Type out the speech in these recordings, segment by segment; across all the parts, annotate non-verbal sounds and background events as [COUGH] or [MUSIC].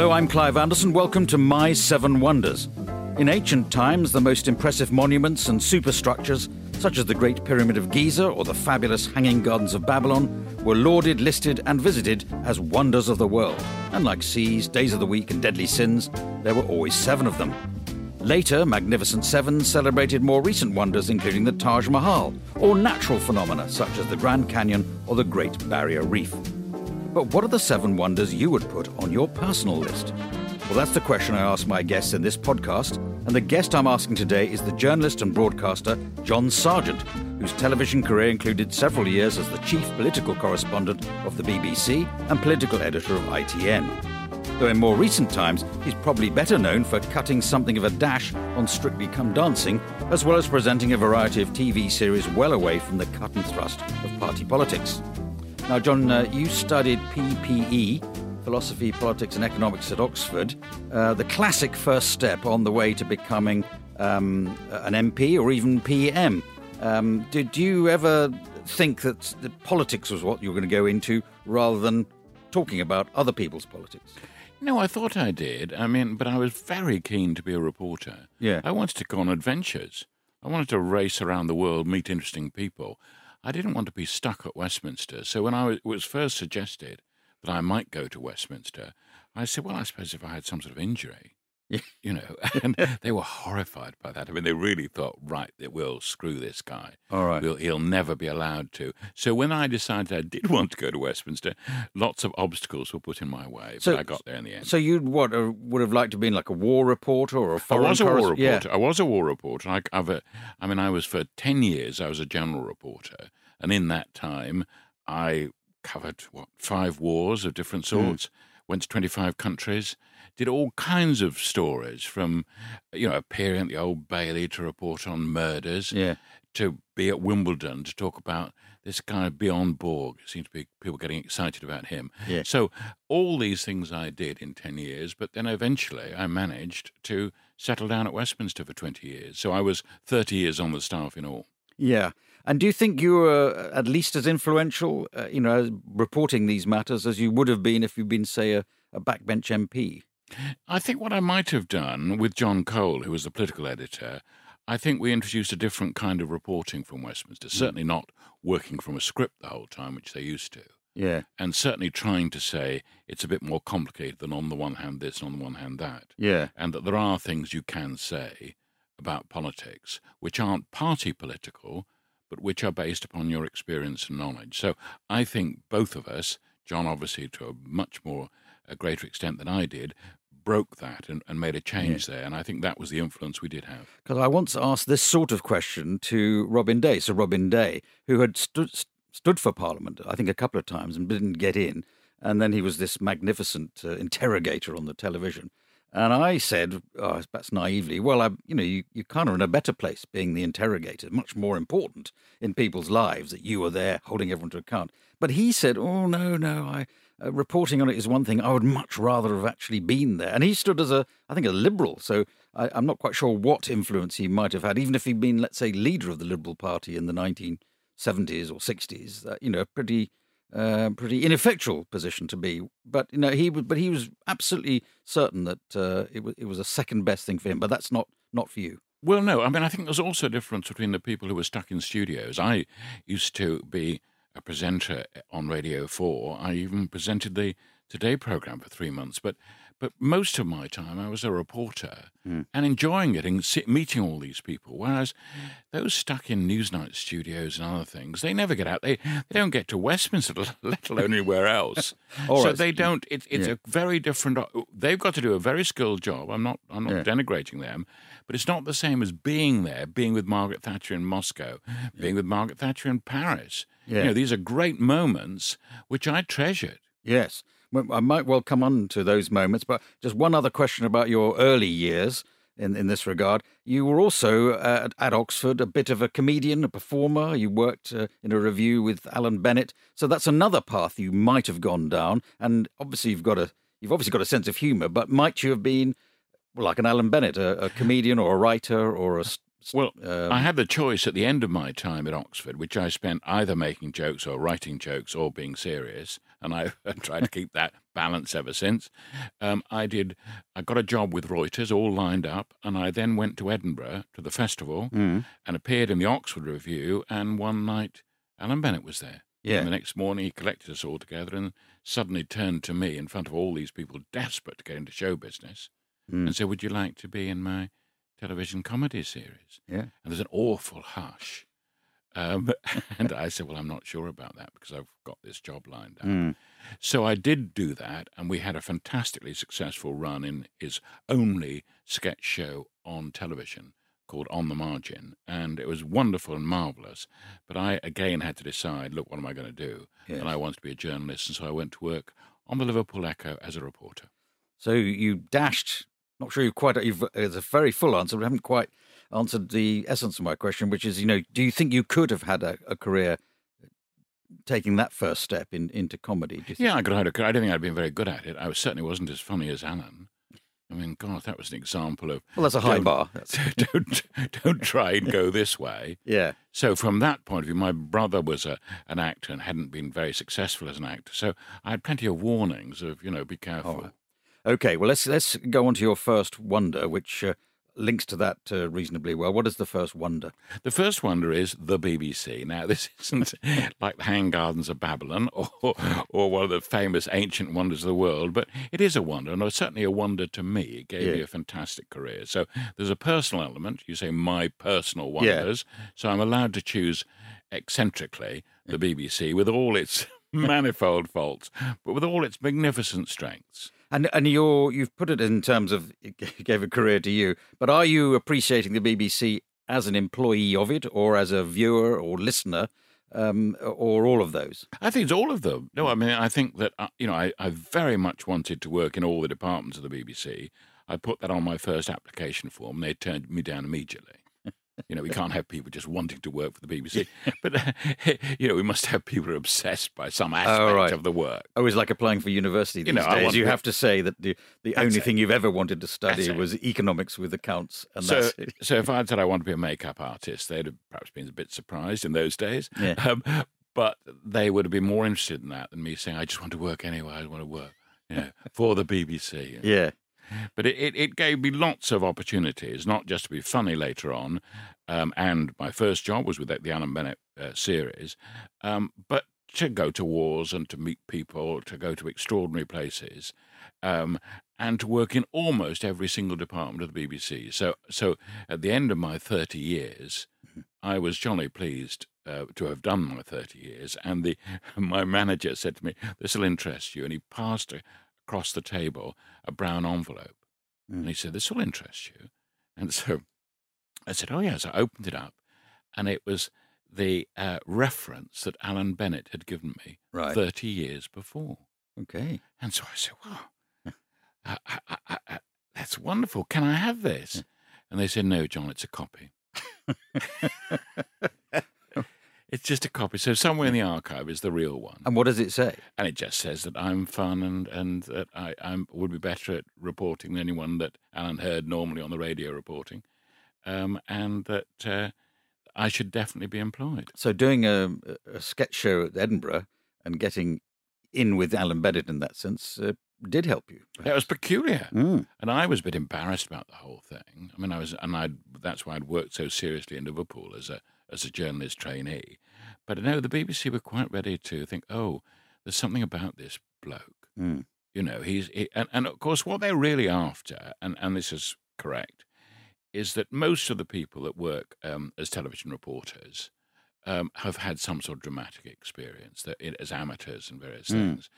Hello, I'm Clive Anderson. Welcome to My Seven Wonders. In ancient times, the most impressive monuments and superstructures, such as the Great Pyramid of Giza or the fabulous Hanging Gardens of Babylon, were lauded, listed, and visited as wonders of the world. And like seas, days of the week, and deadly sins, there were always seven of them. Later, Magnificent Seven celebrated more recent wonders, including the Taj Mahal, or natural phenomena such as the Grand Canyon or the Great Barrier Reef. But what are the seven wonders you would put on your personal list? Well, that's the question I ask my guests in this podcast, and the guest I'm asking today is the journalist and broadcaster John Sergeant, whose television career included several years as the chief political correspondent of the BBC and political editor of ITN. Though in more recent times, he's probably better known for cutting something of a dash on Strictly Come Dancing, as well as presenting a variety of TV series well away from the cut and thrust of party politics. Now, John, uh, you studied PPE, Philosophy, Politics and Economics at Oxford, uh, the classic first step on the way to becoming um, an MP or even PM. Um, did you ever think that, that politics was what you were going to go into rather than talking about other people's politics? No, I thought I did. I mean, but I was very keen to be a reporter. Yeah. I wanted to go on adventures. I wanted to race around the world, meet interesting people. I didn't want to be stuck at Westminster. So when I was, first suggested that I might go to Westminster, I said, well, I suppose if I had some sort of injury, [LAUGHS] you know, and [LAUGHS] they were horrified by that. I mean, they really thought, right, that we'll screw this guy. All right. We'll, he'll never be allowed to. So when I decided I did [LAUGHS] want to go to Westminster, lots of obstacles were put in my way, but So- I got there in the end. So you what uh, would have liked to have been like a war reporter or a I foreign was a war reporter. Yeah. I was a war reporter. I cover. I mean, I was for ten years. I was a general reporter, and in that time, I covered what five wars of different Hmm. sorts. Went to twenty-five countries. Did all kinds of stories, from you know appearing at the Old Bailey to report on murders, Yeah. to be at Wimbledon to talk about this guy Björn Borg. It Seemed to be people getting excited about him. Yeah. So all these things I did in ten years, but then eventually I managed to settle down at Westminster for twenty years. So I was thirty years on the staff in all. Yeah. And do you think you were uh, at least as influential, uh, you know, as reporting these matters as you would have been if you'd been, say, a, a backbench MP? I think what I might have done with John Cole, who was the political editor, I think we introduced a different kind of reporting from Westminster. Hmm. Certainly not working from a script the whole time, which they used to. Yeah. and certainly trying to say it's a bit more complicated than on the one hand this and on the one hand that, Yeah. and that there are things you can say about politics which aren't party political, but which are based upon your experience and knowledge. So I think both of us, John obviously to a much more a greater extent than I did, broke that and, and made a change there, and I think that was the influence we did have. Because I once asked this sort of question to Robin Day, Sir Robin Day, who had stood stood for Parliament, I think, a couple of times and didn't get in. And then he was this magnificent uh, interrogator on the television. And I said, oh, perhaps naively, well, I, you know, you, you kind of in a better place being the interrogator, much more important in people's lives that you are there holding everyone to account. But he said, oh, no, no, I, uh, reporting on it is one thing. I would much rather have actually been there. And he stood as a, I think, a liberal. So I, I'm not quite sure what influence he might have had, even if he'd been, let's say, leader of the Liberal Party in the 1970s or 60s. Uh, you know, pretty, uh, pretty ineffectual position to be. But you know, he was, but he was absolutely certain that uh, it was it was a second best thing for him. But that's not not for you. Well, no, I mean, I think there's also a difference between the people who were stuck in studios. I used to be a presenter on Radio 4. I even presented the Today program for three months. But But most of my time, I was a reporter Mm. and enjoying it and meeting all these people. Whereas those stuck in Newsnight studios and other things, they never get out. They they don't get to Westminster, [LAUGHS] let alone anywhere else. [LAUGHS] So right. they don't. It, it's Yeah. a very different. They've got to do a very skilled job. I'm not. I'm not Yeah. denigrating them, but it's not the same as being there, being with Margaret Thatcher in Moscow, being with Margaret Thatcher in Paris. Yeah. You know, these are great moments which I treasured. Yes. Well, I might well come on to those moments, but just one other question about your early years in, in this regard. You were also uh, at, Oxford a bit of a comedian, a performer. You worked uh, in a revue with Alan Bennett. So that's another path you might have gone down. And obviously you've got a you've obviously got a sense of humour, but might you have been well, like an Alan Bennett, a, a comedian or a writer or a Well, um, I had the choice at the end of my time at Oxford, which I spent either making jokes or writing jokes or being serious, and I've [LAUGHS] tried to keep that balance ever since. Um, I did. I got a job with Reuters, all lined up, and I then went to Edinburgh to the festival mm, and appeared in the Oxford Revue. And one night, Alan Bennett was there. Yeah. And the next morning, he collected us all together and suddenly turned to me in front of all these people desperate to get into show business Mm. and said, Would you like to be in my television comedy series? yeah. And there's an awful hush. Um, [LAUGHS] and I said, Well, I'm not sure about that because I've got this job lined up. Mm. So I did do that, and we had a fantastically successful run in his only sketch show on television called On the Margin. And it was wonderful and marvellous. But I again had to decide look, what am I going to do? Yes. And I wanted to be a journalist, and so I went to work on the Liverpool Echo as a reporter. So you dashed. Not sure you've quite. You've, it's a very full answer, but haven't quite answered the essence of my question, which is, you know, do you think you could have had a, a career taking that first step in, into comedy? Do you think? Yeah, I could have had a career. I don't think I'd been very good at it. I was, certainly wasn't as funny as Alan. I mean, God, that was an example of Well, that's a high bar. [LAUGHS] Don't don't try and go this way. [LAUGHS] yeah. So from that point of view, my brother was a, an actor and hadn't been very successful as an actor. So I had plenty of warnings of you know be careful. Oh. Okay. Well, let's let's go on to your first wonder, which uh, links to that uh, reasonably well. What is the first wonder? The first wonder is the BBC. Now, this [LAUGHS] isn't like the Hanging Gardens of Babylon [LAUGHS] or, or one of the famous ancient wonders of the world, but it is a wonder, and it's certainly a wonder to me. It gave me a fantastic career. So there's a personal element. You say my personal Yeah. wonders. So I'm allowed to choose eccentrically the BBC with all its [LAUGHS] manifold faults, but with all its magnificent strengths. And and you're you've put it in terms of it [LAUGHS] gave a career to you, but are you appreciating the BBC as an employee of it, or as a viewer or listener, um, or all of those? I think it's all of them. No, I mean, I think that, uh, you know, I, I very much wanted to work in all the departments of the BBC. I put that on my first application form. They turned me down immediately. You know, we can't have people just wanting to work for the BBC. But, uh, [LAUGHS] you know, we must have people who are obsessed by some aspect Oh, right. of the work. Oh, it's like applying for university these know, I days. You have to say that the, the only it. thing you've ever wanted to study was economics with accounts, and So, that's it. so if I'd said I want to be a makeup artist, they'd have perhaps been a bit surprised in those days. [LAUGHS] Yeah. Um, but they would have been more interested in that than me saying, I just want to work anywhere. I want to work you know, for the BBC. Yeah. But it, it, it gave me lots of opportunities, not just to be funny later on. Um, and my first job was with the Alan Bennett uh, series, um, but to go to wars and to meet people, to go to extraordinary places, um, and to work in almost every single department of the BBC. So, so at the end of my 30 years, I was jolly pleased uh, to have done my 30 years. And the [LAUGHS] my manager said to me, This will interest you. And he passed a, across the table a brown envelope. Mm. And he said, This will interest you. And [LAUGHS] so I said, Oh, yes. I opened it up. And it was the uh, reference that Alan Bennett had given me Right. 30 years before. Okay. And so I said, I, I, I, that's wonderful. Can I have this? And they said, No, John, it's a copy. [LAUGHS] [LAUGHS] it's just a copy. So somewhere in the archive is the real one. And what does it say? And it just says that I'm fun and, and that I I'm, would be better at reporting than anyone that Alan heard normally on the radio reporting. Um, and that uh, I should definitely be employed. So doing a, a sketch show at Edinburgh and getting in with Alan Bennett in that sense uh, did help you. It was peculiar. Mm. And I was a bit embarrassed about the whole thing. I mean, I was, and I that's why I'd worked so seriously in Liverpool as a as a journalist trainee. But no, the BBC were quite ready to think, oh, there's something about this bloke. Mm. You know, he's he, and, and of course what they're really after, and, and this is correct, is that most of the people that work um, as television reporters um, have had some sort of dramatic experience that it, as amateurs and various Mm. things,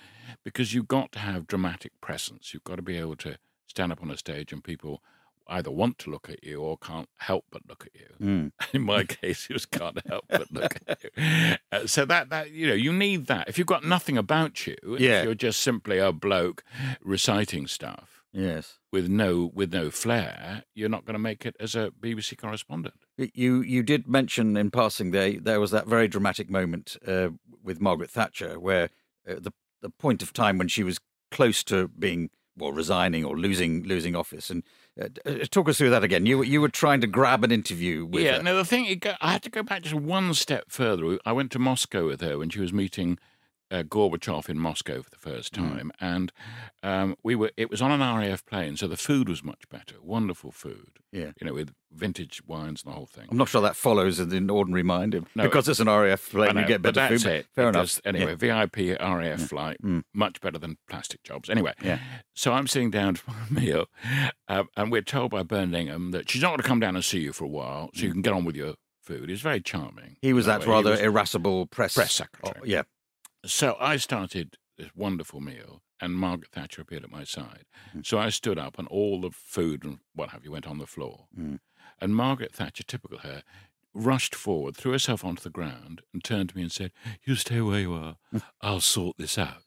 because you've got to have dramatic presence. You've got to be able to stand up on a stage and people either want to look at you or can't help but look at you. Mm. [LAUGHS] In my case, it was can't help but look [LAUGHS] at you. Uh, so that that you know you need that. If you've got nothing about you, Yeah. if you're just simply a bloke reciting stuff Yes. with no with no flair, you're not going to make it as a BBC correspondent. You you did mention in passing there there was that very dramatic moment uh, with Margaret Thatcher where uh, the the point of time when she was close to being well resigning or losing losing office and uh, uh, talk us through that again. You were- you were trying to grab an interview with yeah. her. Now the thing, I had to go back just one step further. I went to Moscow with her when she was meeting uh, Gorbachev in Moscow for the first Mm. time, and um, we were. It was on an RAF plane, so the food was much better. Wonderful food. Yeah. You know, with vintage wines and the whole thing. I'm not sure that follows in the ordinary mind No, because it's an RAF plane. know, You get better that's food. it. Fair It enough. does- Anyway, VIP RAF flight, Mm. much better than plastic jobs. Anyway, Yeah. so I'm sitting down [LAUGHS] for my meal, um, and we're told by Bernard Ingham that she's not going to come down and see you for a while, so you can get on with your food. He's very charming. Mm. He was that that rather was- irascible press press secretary. Oh, yeah. So I started this wonderful meal, and Margaret Thatcher appeared at my side. So I stood up, and all the food and what have you went on the floor. Mm. And Margaret Thatcher, typical her, rushed forward, threw herself onto the ground, and turned to me and said, You stay where you are. [LAUGHS] I'll sort this out.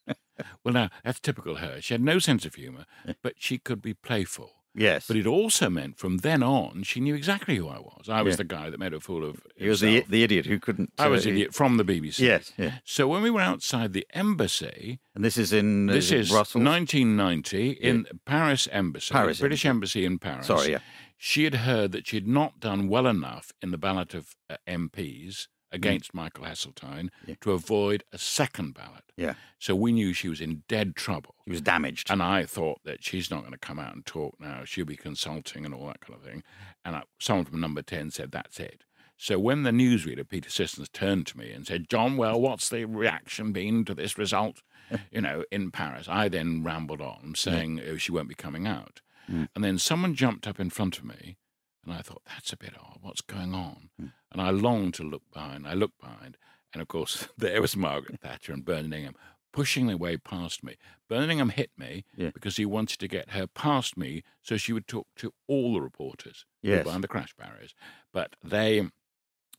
well, now, that's typical her. She had no sense of humour, but she could be playful. Yes. But it also meant from then on, she knew exactly who I was. I was Yeah. the guy that made a fool of Himself. he was the the idiot who couldn't. I was uh, idiot from the BBC. Yes. Yeah. So when we were outside the embassy, And this is in uh, this is Brussels. 1990 in Paris Embassy, Paris British Embassy. Embassy in Paris. Sorry, yeah. She had heard that she had not done well enough in the ballot of uh, MPs against Michael Heseltine Mm. Yeah. to avoid a second ballot. Yeah. So we knew she was in dead trouble. He was damaged. And I thought that she's not going to come out and talk now. She'll be consulting and all that kind of thing. And I, someone from number 10 said, that's it. So when the newsreader, Peter Sissons, turned to me and said, John, well, what's the reaction been to this result, [LAUGHS] you know, in Paris? I then rambled on saying oh, she won't be coming out. Mm. And then someone jumped up in front of me and I thought, that's a bit odd. What's going on? Mm. And I longed to look behind. I looked behind. And of course, [LAUGHS] there was Margaret Thatcher and Bernard Ingham pushing their way past me. Bernard Ingham hit me Yeah. because he wanted to get her past me so she would talk to all the reporters who were Yes. behind the crash barriers. But they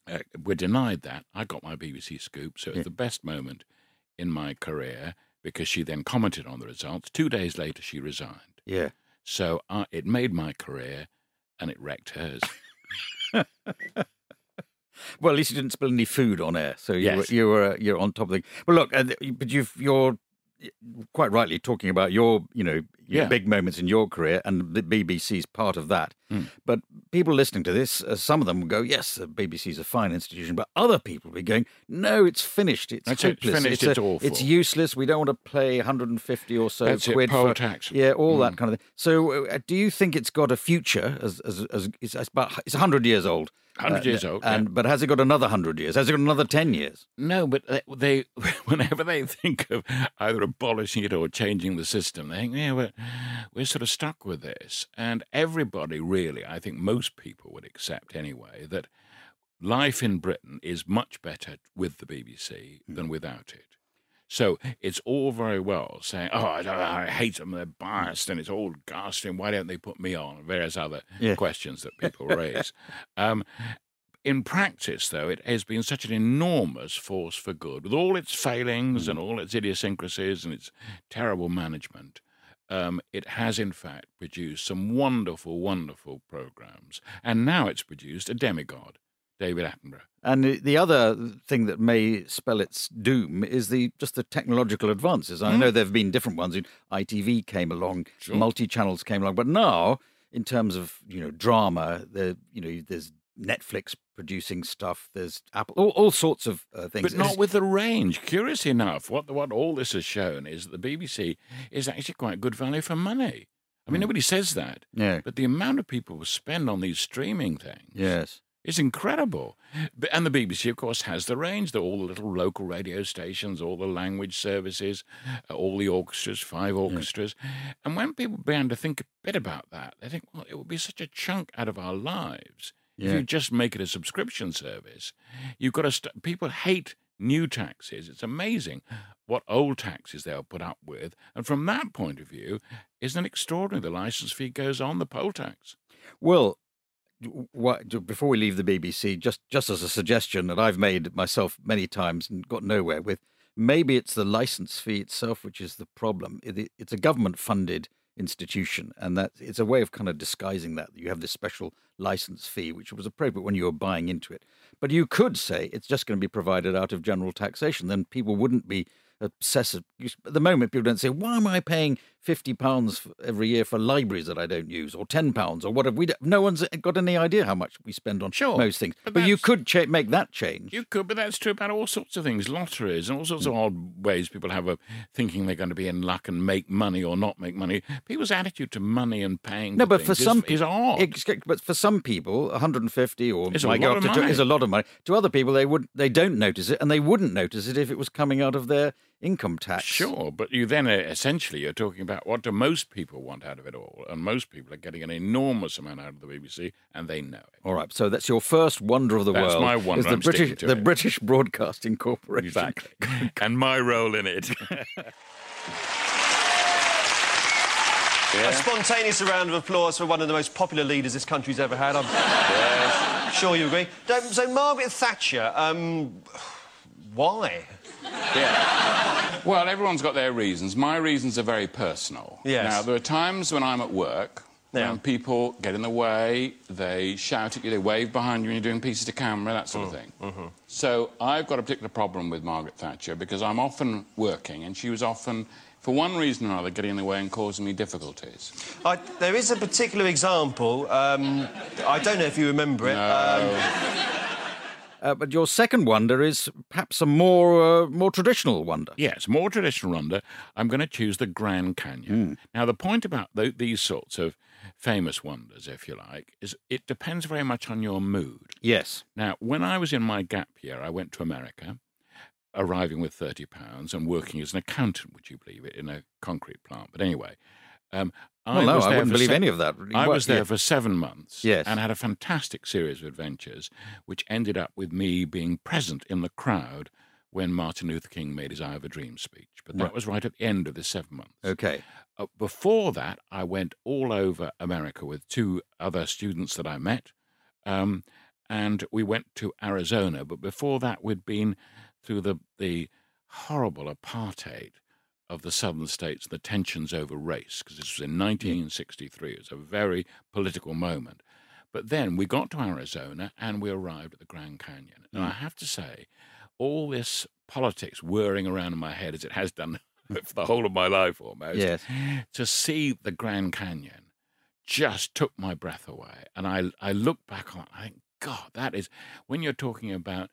uh, were denied that. I got my BBC scoop, so it was Yeah. the best moment in my career because she then commented on the results. Two days later, she resigned. yeah. So uh, it made my career and it wrecked hers. [LAUGHS] Well, at least you didn't spill any food on air, so you Yes. were you were uh, you're on top of the. Well, look, uh, but you've you're quite rightly talking about your you know your Yeah. big moments in your career, and the BBC's part of that. Mm. But people listening to this, uh, some of them will go, "Yes, the BBC's a fine institution," but other people will be going, "No, it's finished. It's That's it, finished, a- it's awful." It's useless. We don't want to pay 150 or so That's it, quid poll for tax. yeah, all Mm. that kind of thing. So, uh, do you think it's got a future? As as, as it's, it's about it's 100 years old. 100 Uh, years old, yeah. And but has it got another 100 years? Has it got another 10 years? No, but they, they [LAUGHS] whenever they think of either abolishing it or changing the system, they think, yeah, we're, [LAUGHS] we're sort of stuck with this. And everybody, really, I think most people would accept anyway, that life in Britain is much better with the BBC than without it. So it's all very well saying, "Oh, I, I hate them; they're biased, and it's all ghastly. And why don't they put me on?" Various other Yeah. questions that [LAUGHS] people raise. um, in practice, though, it has been such an enormous force for good, with all its failings and all its idiosyncrasies and its terrible management. Um, it has, in fact, produced some wonderful, wonderful programs, and now it's produced a demigod, David Attenborough. And the- the other thing that may spell its doom is the just the technological advances. I know there have been different ones. ITV came along, Sure. multi channels came along, but now in terms of you know drama, there you know there's Netflix producing stuff. There's Apple, all, all sorts of uh, things. But not with the range. Curiously enough, what what all this has shown is that the BBC is actually quite good value for money. I mean, nobody says that, yeah. but the amount of people who spend on these streaming things Yes. It's incredible. But- And the BBC, of course, has the range. There are all the little local radio stations, all the language services, uh, all the orchestras, five orchestras. And when people began to think a bit about that, they think, well, it would be such a chunk out of our lives if you just make it a subscription service. You've got to. St- people hate new taxes. It's amazing what old taxes they'll put up with. And from that point of view, isn't it extraordinary? The license fee goes on the poll tax. Well, what, before we leave the BBC, just just as a suggestion that I've made myself many times and got nowhere with, maybe it's the license fee itself which is the problem. It, it- it's a government-funded institution, and that it's a way of kind of disguising that you have this special license fee, which was appropriate when you were buying into it. But you could say it's just going to be provided out of general taxation. Then people wouldn't be obsessive. At the moment, people don't say, "Why am I paying fifty pounds every year for libraries that I don't use, or ten pounds, or whatever?" We no one's uh, got any idea how much we spend on Sure, most things. but But, you could cha- make that change. You could, but that's true about all sorts of things, lotteries and all sorts of mm. odd ways people have of thinking they're going to be in luck and make money or not make money. People's attitude to money and paying no, but for some is, odd. But for some people, 150 or It's might go up to two- is a lot of money. To other people, they would they don't notice it, and they wouldn't notice it if it was coming out of their income tax. Sure, but you then uh, essentially you're talking about what do most people want out of it all, and most people are getting an enormous amount out of the BBC, and they know it. All right, so that's your first wonder of the That's world. my wonder, Is the I'm British to the it. British Broadcasting Corporation? Exactly, [LAUGHS] and my role in it. A spontaneous round of applause for one of the most popular leaders this country's ever had. I'm sure you agree. So, Margaret Thatcher, um, why? [LAUGHS] Yeah. Well, everyone's got their reasons. My reasons are very personal. Yes. Now, there are times when I'm at work Yeah. when people get in the way, they shout at you, they wave behind you when you're doing pieces to camera, that sort of thing. Mm -hmm. So I've got a particular problem with Margaret Thatcher because I'm often working and she was often, for one reason or another, getting in the way and causing me difficulties. I, there is a particular example. Um, I don't know if you remember it. Um, Uh, but your second wonder is perhaps a more uh, more traditional wonder. Yes, more traditional wonder. I'm going to choose the Grand Canyon. Now, the point about th- these sorts of famous wonders, if you like, is it depends very much on your mood. Yes. Now, when I was in my gap year, I went to America, arriving with thirty pounds and working as an accountant. Would you believe it in a concrete plant? But anyway, um, I Well, no, I wouldn't believe se- any of that. I Well, was there yeah. for seven months, Yes. and had a fantastic series of adventures, which ended up with me being present in the crowd when Martin Luther King made his "I Have a Dream" speech. But that Right. was right at the end of the seven months. Okay. Uh, before that, I went all over America with two other students that I met, um, and we went to Arizona. But before that, we'd been through the the horrible apartheid of the southern states, the tensions over race, because this was in 1963. It was a very political moment. But then we got to Arizona and we arrived at the Grand Canyon. And I mm. have to say, all this politics whirring around in my head, as it has done [LAUGHS] for the whole of my life almost, Yes. to see the Grand Canyon just took my breath away. And I, I look back on it, I think, God, that is, when you're talking about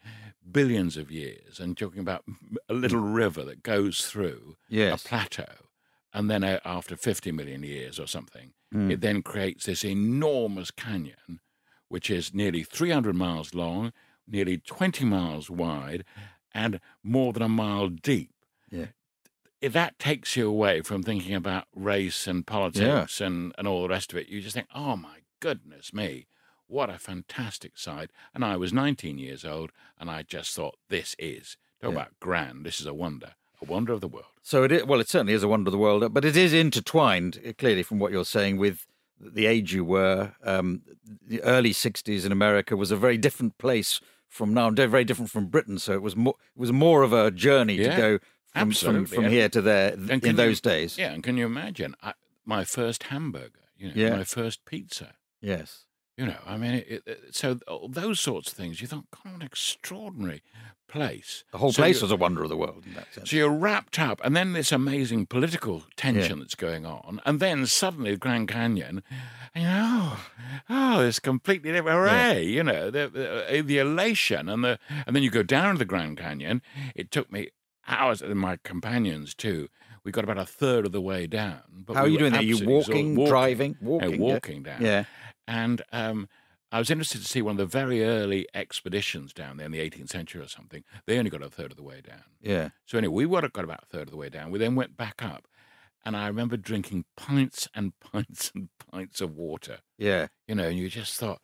billions of years and talking about a little river that goes through Yes. a plateau, and then uh, after 50 million years or something, Mm. it then creates this enormous canyon, which is nearly 300 miles long, nearly 20 miles wide, and more than a mile deep Yeah. if that takes you away from thinking about race and politics and, and all the rest of it, you just think, oh my goodness me, what a fantastic sight. And I was 19 years old and I just thought, this is, talk Yeah. about grand, this is a wonder, a wonder of the world. So it is, well, it certainly is a wonder of the world, but it is intertwined uh, clearly from what you're saying with the age you were. Um, the early '60s in America was a very different place from now, and very different from Britain. So it was more, it was more of a journey to go from from, from here to there And in those you- days. Yeah, and can you imagine I, my first hamburger, you know, Yeah. my first pizza? Yes. You know, I mean, it, it, so those sorts of things, you thought, God, an extraordinary place. The whole So place was a wonder of the world in that sense. So you're wrapped up, and then this amazing political tension that's going on, and then suddenly the Grand Canyon, you know, oh, oh, it's completely different. Hooray! You know, the, the uh, the elation, and the and then you go down to the Grand Canyon. It took me hours, and my companions too. We got about a third of the way down. But How are you doing that? Are you exhausted. walking, driving, walking? yeah? walking down. Yeah. And um, I was interested to see one of the very early expeditions down there in the 18th century or something. They only got a third of the way down. Yeah. So anyway, we got about a third of the way down. We then went back up, and I remember drinking pints and [LAUGHS] pints and pints of water. Yeah. You know, and you just thought,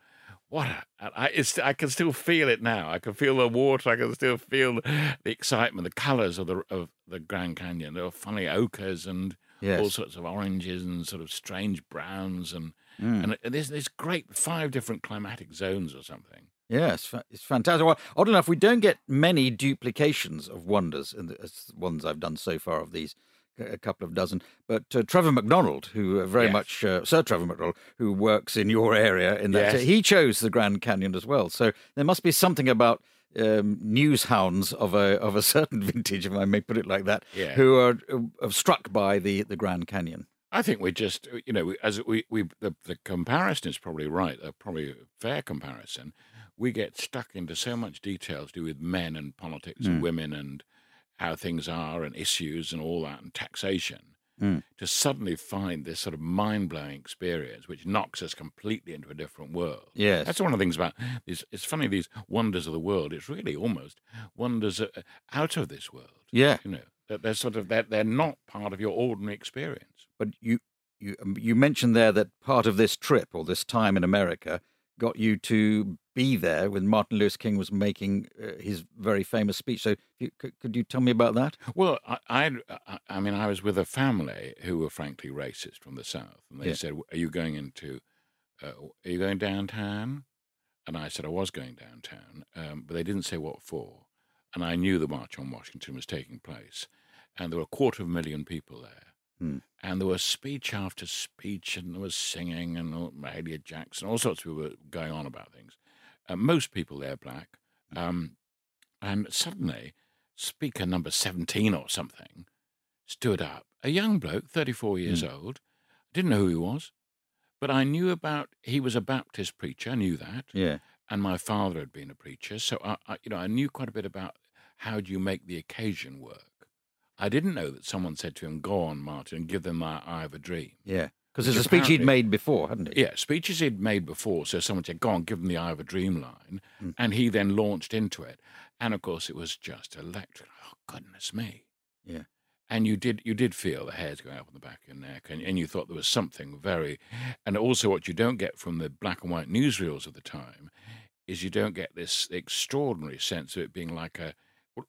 what? A, I, it's, I can still feel it now. I can feel the water. I can still feel the, the excitement, the colours of the of the Grand Canyon. There were funny ochres and Yes. all sorts of oranges and sort of strange browns and Mm. and there's there's great five different climatic zones or something. Yeah, it's, fa- it's fantastic. Well, odd enough, we don't get many duplications of wonders in the as ones I've done so far of these, a couple of dozen. But uh, Trevor McDonald, who uh, very Yes. much, uh, Sir Trevor McDonald, who works in your area, in that Yes. he chose the Grand Canyon as well. So there must be something about um, news hounds of a of a [LAUGHS] certain vintage, if I may put it like that, Yeah. who are, uh, struck by the the Grand Canyon. I think we just, you know, as we, we the, the comparison is probably right, uh, probably a fair comparison. We get stuck into so much detail to do with men and politics and women and how things are and issues and all that and taxation. Mm. To suddenly find this sort of mind blowing experience, which knocks us completely into a different world. Yes. That's one of the things about these. It's funny, these wonders of the world, it's really almost wonders uh, out of this world. Yeah. You know, that they're sort of, they're, they're not part of your ordinary experience. But you you um, you mentioned there that part of this trip or this time in America got you to be there when Martin Luther King was making uh, his very famous speech. So, you, could, could you tell me about that? Well, I, I, I- I mean, I was with a family who were frankly racist from the south, and they Yeah. said, "Are you going into? Uh, are you going downtown?" And I said I was going downtown, um, but they didn't say what for. And I knew the March on Washington was taking place, and there were a quarter of a million people there. Hmm. And there was speech after speech, and there was singing, and all- Mahalia Jackson, all sorts of people were going on about things. Uh, most people there black. Um, and suddenly, speaker number 17 or something stood up, a young bloke, 34 years old. I didn't know who he was, but I knew about, he was a Baptist preacher, I knew that. Yeah. And my father had been a preacher, so I, I, you know, I knew quite a bit about how do you make the occasion work. I didn't know that someone said to him, "Go on, Martin, and give them my I Have a Dream." Yeah. Because it's a speech he'd made before, hadn't he? Yeah, speeches he'd made before. So someone said, "Go on, give them the I Have a Dream line," Mm. and he then launched into it. And of course, it was just electric. Oh goodness me! Yeah. And you did you did feel the hairs going up on the back of your neck, and, and you thought there was something very. And also, what you don't get from the black and white newsreels of the time is you don't get this extraordinary sense of it being like a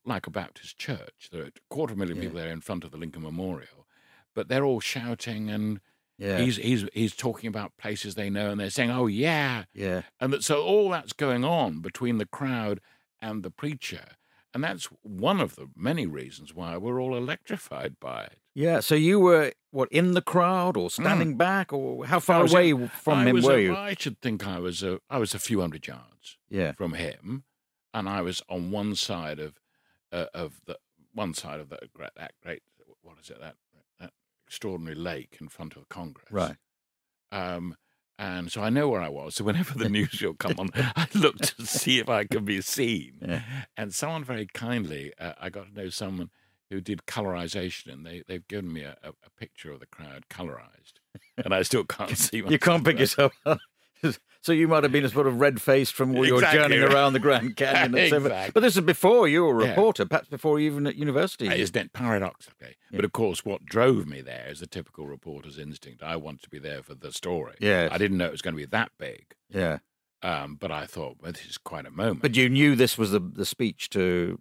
like a Baptist church. There are a quarter of a million Yeah. people there in front of the Lincoln Memorial, but they're all shouting and Yeah. he's he's he's talking about places they know and they're saying, "Oh yeah," yeah. and that, so all that's going on between the crowd and the preacher, and that's one of the many reasons why we're all electrified by it. Yeah. So you were, what, in the crowd or mm. standing back? Or how far away in- from I him were a- you? I should think I was a I was a few hundred yards Yeah. from him, and I was on one side of uh, of the one side of that great, that great what is it that that extraordinary lake in front of Congress, Right. Um, and so I know where I was. So whenever the [LAUGHS] news will come on, I look to see if I can be seen. Yeah. And someone very kindly, uh, I got to know someone who did colorization, and they they've given me a, a, a picture of the crowd colorized, and I still can't [LAUGHS] see. You can't pick yourself up. [LAUGHS] so you might have been a sort of red faced from all your Exactly journeying around the Grand [LAUGHS] Canyon. and. Exactly. But this is before you were a Yeah. reporter, perhaps before you even at university. Uh, Isn't it paradoxically? But of course, what drove me there is the typical reporter's instinct. I wanted to be there for the story. Yes. I didn't know it was going to be that big, Yeah. um, but I thought, well, this is quite a moment. But you knew this was the, the speech to.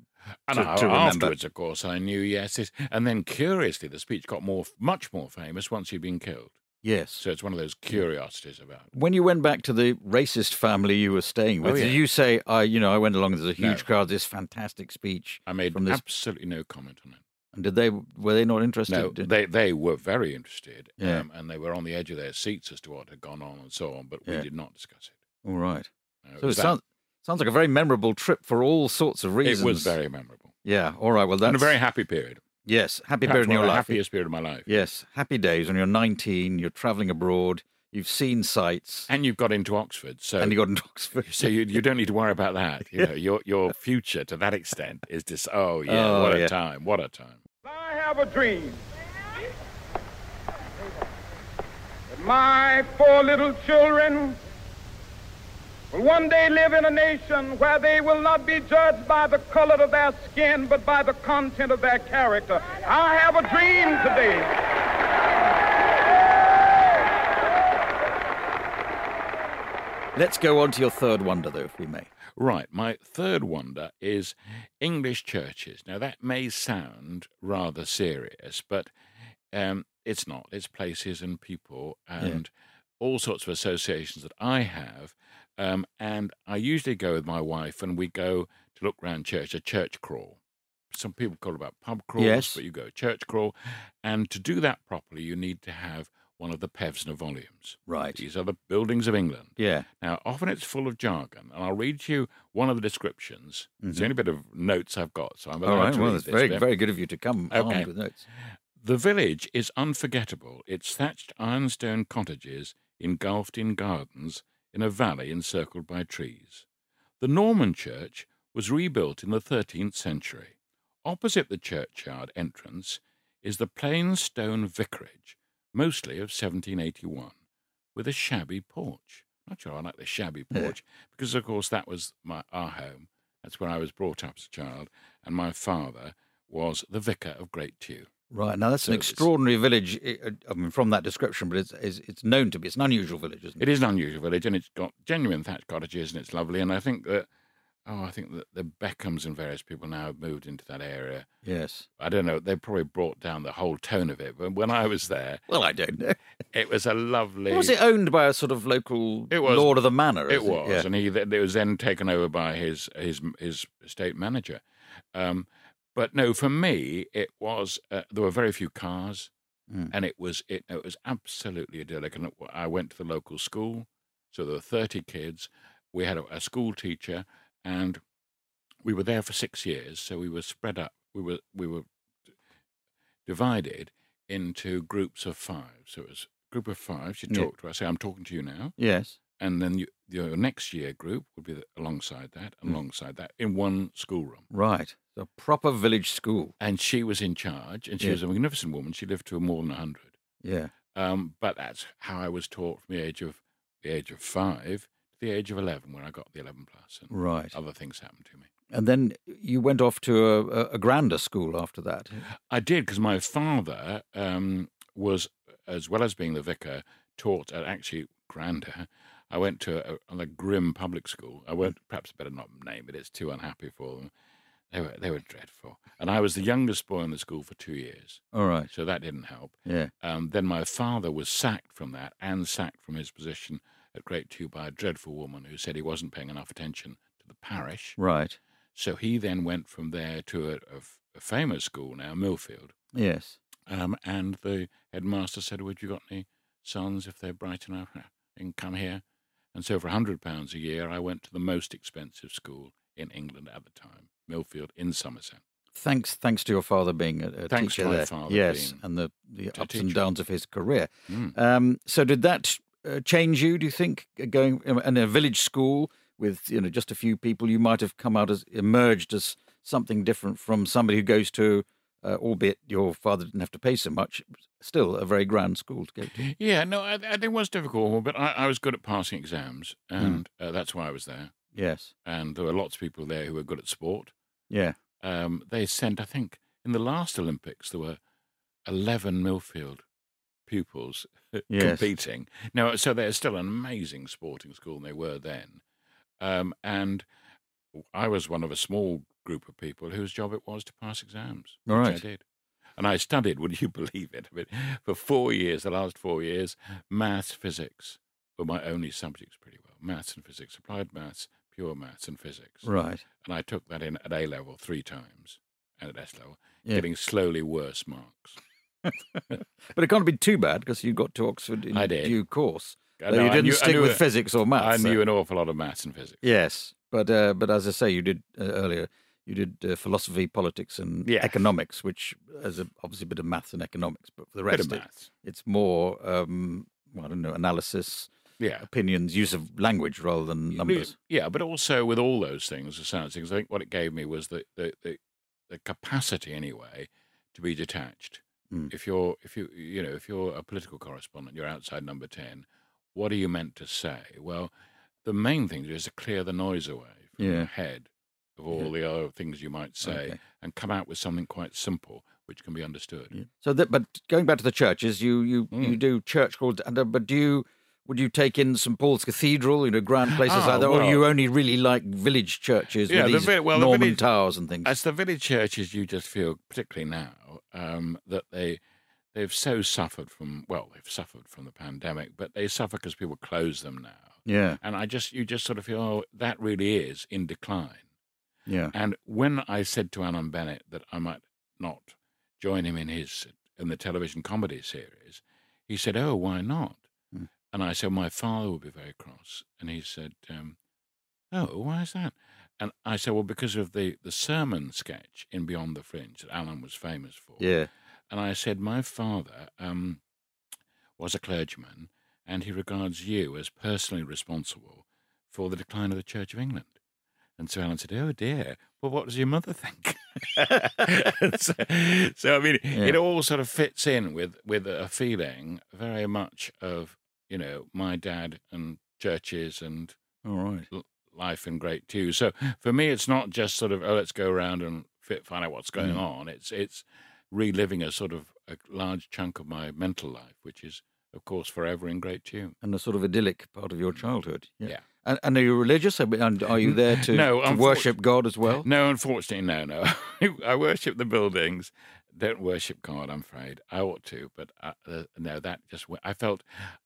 And to- I- to afterwards, of course, I knew yes. It, and then, curiously, the speech got more, much more famous once he'd been killed. Yes. So it's one of those curiosities about. When you went back to the racist family you were staying with, Oh, yeah. did you say, "I, you know, I went along. There's a huge No. crowd. This fantastic speech." I made this- absolutely no comment on it. And did they? Were they not interested? No, Did- they they were very interested, Yeah. um, and they were on the edge of their seats as to what had gone on and so on. But Yeah. we did not discuss it. All right. No, it So it that- sounds sounds like a very memorable trip for all sorts of reasons. it was very memorable Yeah. All right. Well, that's and a very happy period. Yes. Happy Perhaps period in your life. happiest period of my life. Yes. Happy days when you're 19. You're traveling abroad. You've seen sights, And you've got into Oxford, so and you got into Oxford. so you, you don't need to worry about that. You [LAUGHS] know, your your future to that extent is just oh yeah, Oh, what a time, what a time. I have a dream that my four little children will one day live in a nation where they will not be judged by the color of their skin, but by the content of their character. I have a dream today. Let's go on to your third wonder, though, if we may. Right. My third wonder is English churches. Now, that may sound rather serious, but um, it's not. It's places and people and all sorts of associations that I have. Um, and I usually go with my wife and we go to look round church, a church crawl. Some people call it about pub crawls, Yes. but you go church crawl. And to do that properly, you need to have one of the Pevsner volumes. Right. These are the buildings of England. Yeah. Now, often it's full of jargon, and I'll read you one of the descriptions. It's the only bit of notes I've got, so I'm Mm-hmm. All right. Well, read it's this very, bit. very good of you to come Okay. armed with notes. The village is unforgettable. Its thatched ironstone cottages engulfed in gardens in a valley encircled by trees. The Norman church was rebuilt in the 13th century. Opposite the churchyard entrance is the plain stone vicarage, mostly of 1781, with a shabby porch. Not sure I like the shabby porch because, of course, that was my our home. That's where I was brought up as a child, and my father was the vicar of Great Tew. Right. Now, that's an So it's- extraordinary village. I- I mean, from that description, but it's, it's, it's known to be, it's an unusual village, isn't it? It is an unusual village, and it's got genuine thatched cottages, and it's lovely. And I think that, oh, I think that the Beckhams and various people now have moved into that area. Yes. I don't know; they probably brought down the whole tone of it. But when I was there, Well, I don't know. it was a lovely. Was it owned by a sort of local It was- lord of the manor? It was, it? Yeah. and he it was then taken over by his his his estate manager. Um, but no, for me, it was uh, there were very few cars, Mm. and it was it, it was absolutely idyllic. And I went to the local school, so there were thirty kids. We had a, a school teacher, and we were there for six years. So we were spread up. We were we were divided into groups of five. So it was a group of five. She'd Yeah. talk to us. Say, "I'm talking to you now." Yes. and then you, your next year group would be the, alongside that, Mm. alongside that, in one schoolroom. Right. A proper village school. And she was in charge, and she Yeah. was a magnificent woman. She lived to more than a hundred. Yeah. Um, but that's how I was taught from the age of the age of five to the age of eleven, when I got the eleven plus, and Right. other things happened to me. And then you went off to a, a, a grander school after that. I did because my father um, was, as well as being the vicar, taught at actually grander. I went to a, a, grim public school. I won't, perhaps better not name it. It's too unhappy for them. They were they were dreadful, and I was the youngest boy in the school for two years, All right. so that didn't help. Yeah. Um, then my father was sacked from that and sacked from his position at Great Tew by a dreadful woman who said he wasn't paying enough attention to the parish. Right. So he then went from there to a, a, a famous school now, Millfield. Yes. Um, and the headmaster said, "Would you got any sons if they're bright enough and come here?" And so, for a hundred pounds a year, I went to the most expensive school in England at the time, Millfield in Somerset. Thanks, thanks to your father being a, a Thanks teacher to my there. father yes, being and the, the ups and downs of his career. Mm. Um, so, did that uh, change you? Do you think uh, going um, in a village school with you know just a few people, you might have come out as emerged as something different from somebody who goes to, uh, albeit your father didn't have to pay so much, still a very grand school to go to. [LAUGHS] Yeah, no, I, I, it was difficult, but I, I was good at passing exams, and uh, that's why I was there. Yes. And there were lots of people there who were good at sport. Yeah. Um, they sent, I think, in the last Olympics, there were 11 Millfield pupils [LAUGHS] Yes. competing. Now, so they're still an amazing sporting school, and they were then. Um, and I was one of a small group of people whose job it was to pass exams, All which I did. And I studied, [LAUGHS] would you believe it, for four years, the last four years, maths, physics were my only subjects pretty well. Maths and physics, applied maths, pure maths and physics. Right. And I took that in at A level three times and at S level, Yeah. getting slowly worse marks. [LAUGHS] But it can't be too bad because you got to Oxford in due course. Though you didn't knew- stick knew with it- physics or maths. I maths. knew an awful lot of maths and physics. Yes, but uh, but as I say, you did uh, earlier. You did uh, philosophy, politics, and Yeah. economics, which is a, obviously a bit of maths and economics. But for the rest, of it- maths. it's more um, well, I don't know, analysis, Yeah. opinions, use of language rather than numbers. Yeah, but also with all those things, the science things, I think what it gave me was the the, the, the capacity anyway to be detached. Mm. If you're if you you know if you're a political correspondent, you're outside number ten. What are you meant to say? Well, the main thing is to clear the noise away from Yeah. your head of all the other things you might say Okay. and come out with something quite simple which can be understood. Yeah. So that, but going back to the churches, you you you Mm. do church called, uh, but do you would you take in St Paul's Cathedral, you know, grand [LAUGHS] places Ah, like that, or well- you only really like village churches Yeah, with the these well, the Norman village- towers and things? As the village churches, you just feel, particularly now, um, that they they've so suffered from well, they've suffered from the pandemic, but they suffer because people close them now. yeah, And I just you just sort of feel, oh, that really is in decline. Yeah, And when I said to Alan Bennett that I might not join him in his in the television comedy series, he said, "Oh, why not?" Hmm. And I said, "My father would be very cross." And he said, um, "Oh, why is that?" And I said, "Well, because of the the sermon sketch in Beyond the Fringe that Alan was famous for." yeah, And I said, My father um, was a clergyman, and he regards you as personally responsible for the decline of the Church of England. And so Alan said, Oh dear, well, what does your mother think? [LAUGHS] [LAUGHS] So, so, I mean, Yeah. it all sort of fits in with, with a feeling very much of, you know, my dad and churches and all right, life in Great Tew. So for me, it's not just sort of oh, let's go around and fit, find out what's going Mm. on. It's it's reliving a sort of a large chunk of my mental life, which is of course forever in Great Tew. and a sort of idyllic part of your childhood. Yeah, Yeah. And, and are you religious? And are you there to, No, to worship God as well? No, unfortunately, no, no. [LAUGHS] I worship the buildings. Don't worship God. I'm afraid I ought to, but uh, uh, no. That just I felt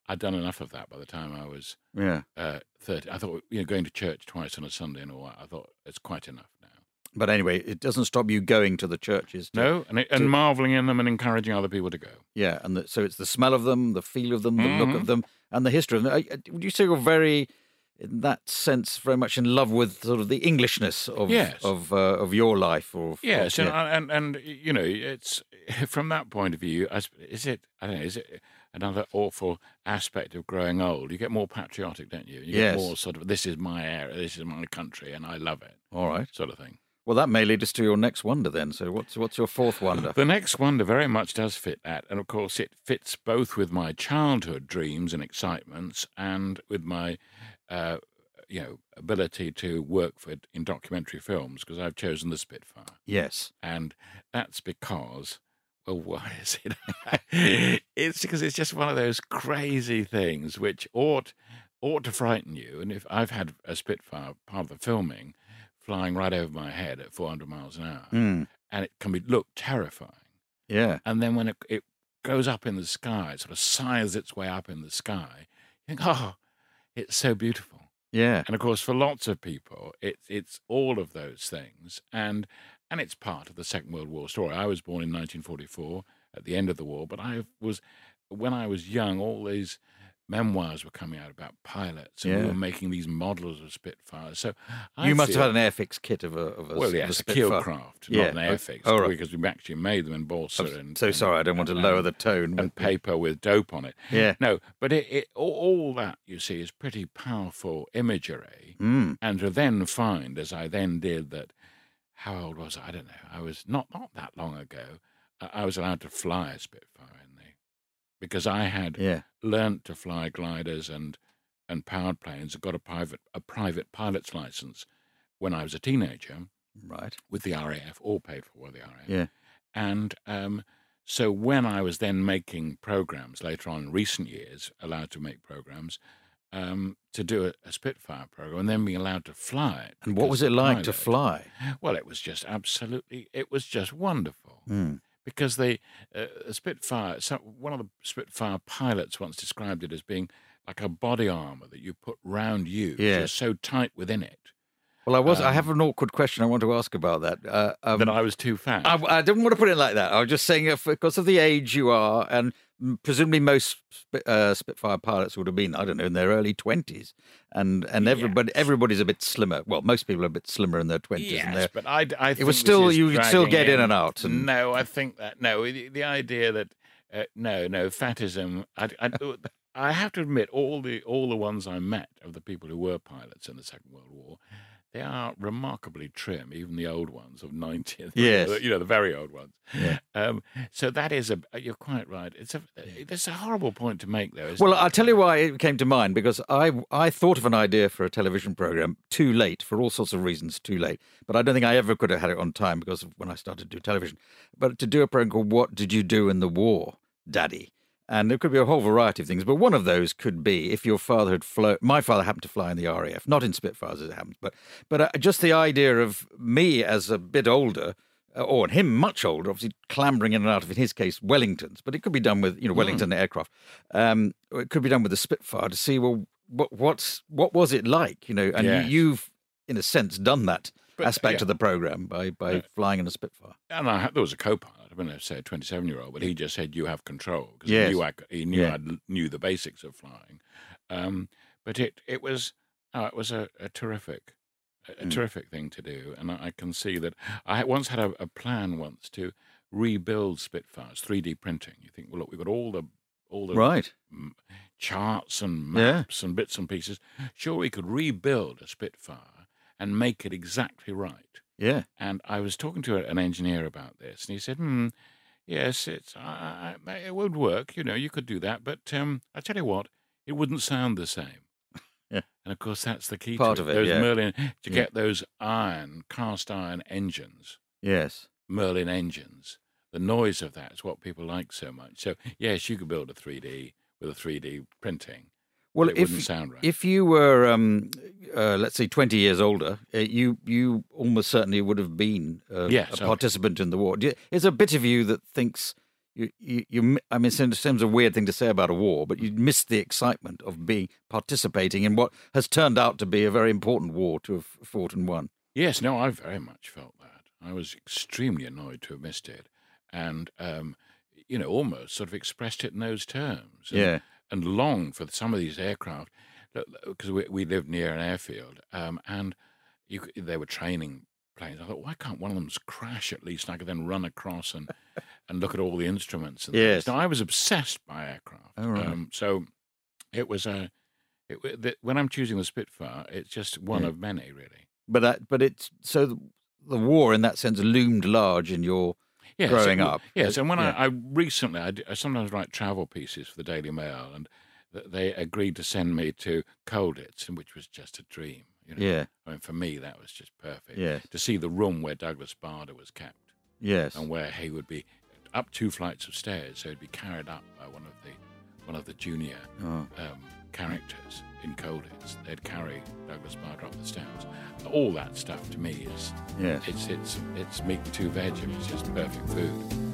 I'd done enough of that by the time I was Yeah, uh, thirty. I thought you know going to church twice on a Sunday and all that. I thought it's quite enough now. but anyway, it doesn't stop you going to the churches. To, No, and, it, and to- marveling in them and encouraging other people to go. Yeah, and the, so it's the smell of them, the feel of them, the look Mhm. of them, and the history of them. I- I- Would you say you're very, in that sense, very much in love with sort of the Englishness of Yes. of uh, of your life? Or Yes, of- and, and and you know, it's [LAUGHS] from that point of view. Is it? I don't know. Is it another awful aspect of growing old? You get more patriotic, don't you? You Yes. get more sort of this is my area, this is my country, and I love it, all right. sort of thing. Well, that may lead us to your next wonder then. So, what's what's your fourth wonder? The next wonder very much does fit that, and of course, it fits both with my childhood dreams and excitements, and with my. Uh, you know, ability to work for in documentary films because I've chosen the Spitfire. yes. and that's because well [LAUGHS] why is it it's because it's just one of those crazy things which ought ought to frighten you and if i've had a spitfire part of the filming flying right over my head at 400 miles an hour Mm, and it can be look terrifying yeah. and then when it, it goes up in the sky it sort of scythes its way up in the sky you think oh it's so beautiful Yeah. and of course, for lots of people, it's it's all of those things, and and it's part of the Second World War story. I was born in 1944 at the end of the war, but I was when I was young. All these memoirs were coming out about pilots, and we were making these models of Spitfires. So I you must have had an airfix kit of a of a, well, yes, a Spitfire. KeilKraft, Yeah. not an Oh, airfix, oh, right. because we actually made them in balsa and so and- sorry, I don't want to and- lower the tone. and paper with dope on it. Yeah. No, but it, it all, all that you see is pretty powerful imagery, Mm. and to then find, as I then did, that how old was I? I don't know. I was not not that long ago. I, was allowed to fly a Spitfire in because I had Yeah. learnt to fly gliders and and powered planes. and got a private a private pilot's license when I was a teenager Right. with the RAF, all paid for by the RAF. Yeah. And um, so when I was then making programs later on in recent years, allowed to make programs, um, to do a, a Spitfire program and then being allowed to fly it. And what was it like to fly? Well, it was just absolutely, it was just wonderful. Mm. Because the uh, Spitfire, so one of the Spitfire pilots once described it as being like a body armor that you put round you, Yes. just so tight within it Well, I was. I Um, have an awkward question I want to ask about that. Uh, um, that I was too fat. I, I didn't want to put it like that. I was just saying, if, because of the age you are, and presumably most uh, Spitfire pilots would have been, I don't know, in their early twenties, and and everybody Yes. everybody's a bit slimmer. Well, most people are a bit slimmer in their twenties, and Yes, but I, I was think this still- you could still get in and out and- No, I think that no, the, the idea that uh, no, no fatism. I, I, I have to admit, all the all the ones I met of the people who were pilots in the Second World War, they are remarkably trim, even the old ones of 90th. [LAUGHS] Yes. You know, the very old ones. Yeah. Um, so that is a, you're quite right. It's a, it's a horrible point to make, though. Well, it? I'll tell you why it came to mind because I I thought of an idea for a television program too late for all sorts of reasons too late. But I don't think I ever could have had it on time because of when I started to do television. But to do a program called "What Did You Do in the War, Daddy?" And there could be a whole variety of things. But one of those could be if your father had flown. My father happened to fly in the RAF, not in Spitfires as it happens, but but uh, just the idea of me as a bit older uh, or him much older, obviously clambering in and out of, in his case, Wellingtons, but it could be done with, you know, Wellington aircraft. Um, it could be done with the Spitfire to see, well, what what's what was it like, you know? And Yes. you, you've, in a sense, done that But, aspect yeah. of the program by by Yeah. flying in a Spitfire. And I there was a co-pilot. I mean, say a 27 year old, but he just said, "You have control," because Yes. he knew I, he knew Yeah. I knew the basics of flying. Um, but it it was oh, it was a, a terrific a, a Mm. terrific thing to do, and I, I can see that I once had a, a plan once to rebuild Spitfires, 3D printing. You think, well, look, we've got all the all the Right. m- charts and Yeah. maps and bits and pieces. Sure, we could rebuild a Spitfire and make it exactly right. Yeah. And I was talking to an engineer about this, and he said, "Hmm, yes, it's I, it would work. You know, you could do that, but um, I tell you what, it wouldn't sound the same." Yeah. And of course, that's the key. Part to of it, Those yeah. Merlin to Yeah. get those iron cast iron engines, Yes. Merlin engines. The noise of that is what people like so much. So yes, you could build a 3D with a 3D printing. Well, it if wouldn't sound right. if you were, um, uh, let's say, twenty years older, uh, you you almost certainly would have been uh, a oh. participant in the war. Is a bit of you that thinks you, you, you I mean, it seems seems a weird thing to say about a war, but you missed the excitement of being participating in what has turned out to be a very important war to have fought and won. Yes, no, I very much felt that. I was extremely annoyed to have missed it, and um, you know, almost sort of expressed it in those terms. And, Yeah. And longed for some of these aircraft because we, we lived near an airfield, um, and you, they were training planes. I thought, why can't one of them crash at least? And I could then run across and [LAUGHS] and look at all the instruments. And Yes. I was obsessed by aircraft. Oh, right. um, so it was a. It, the, when I'm choosing the Spitfire, it's just one Yeah. of many, really. But that, but it's so the, the war in that sense loomed large in your Yes, growing and- up. Yes, and when yeah. I, I recently, I sometimes write travel pieces for the Daily Mail, and they agreed to send me to Colditz, and which was just a dream. You know? Yeah. I mean, for me, that was just perfect. Yeah. To see the room where Douglas Bader was kept, yes, and where he would be up two flights of stairs, so he'd be carried up by one of the one of the junior Oh. um, characters in Colditz. They'd carry Douglas Bader up the steps. All that stuff to me is yes. it's it's it's meat and two veg. It's just perfect food.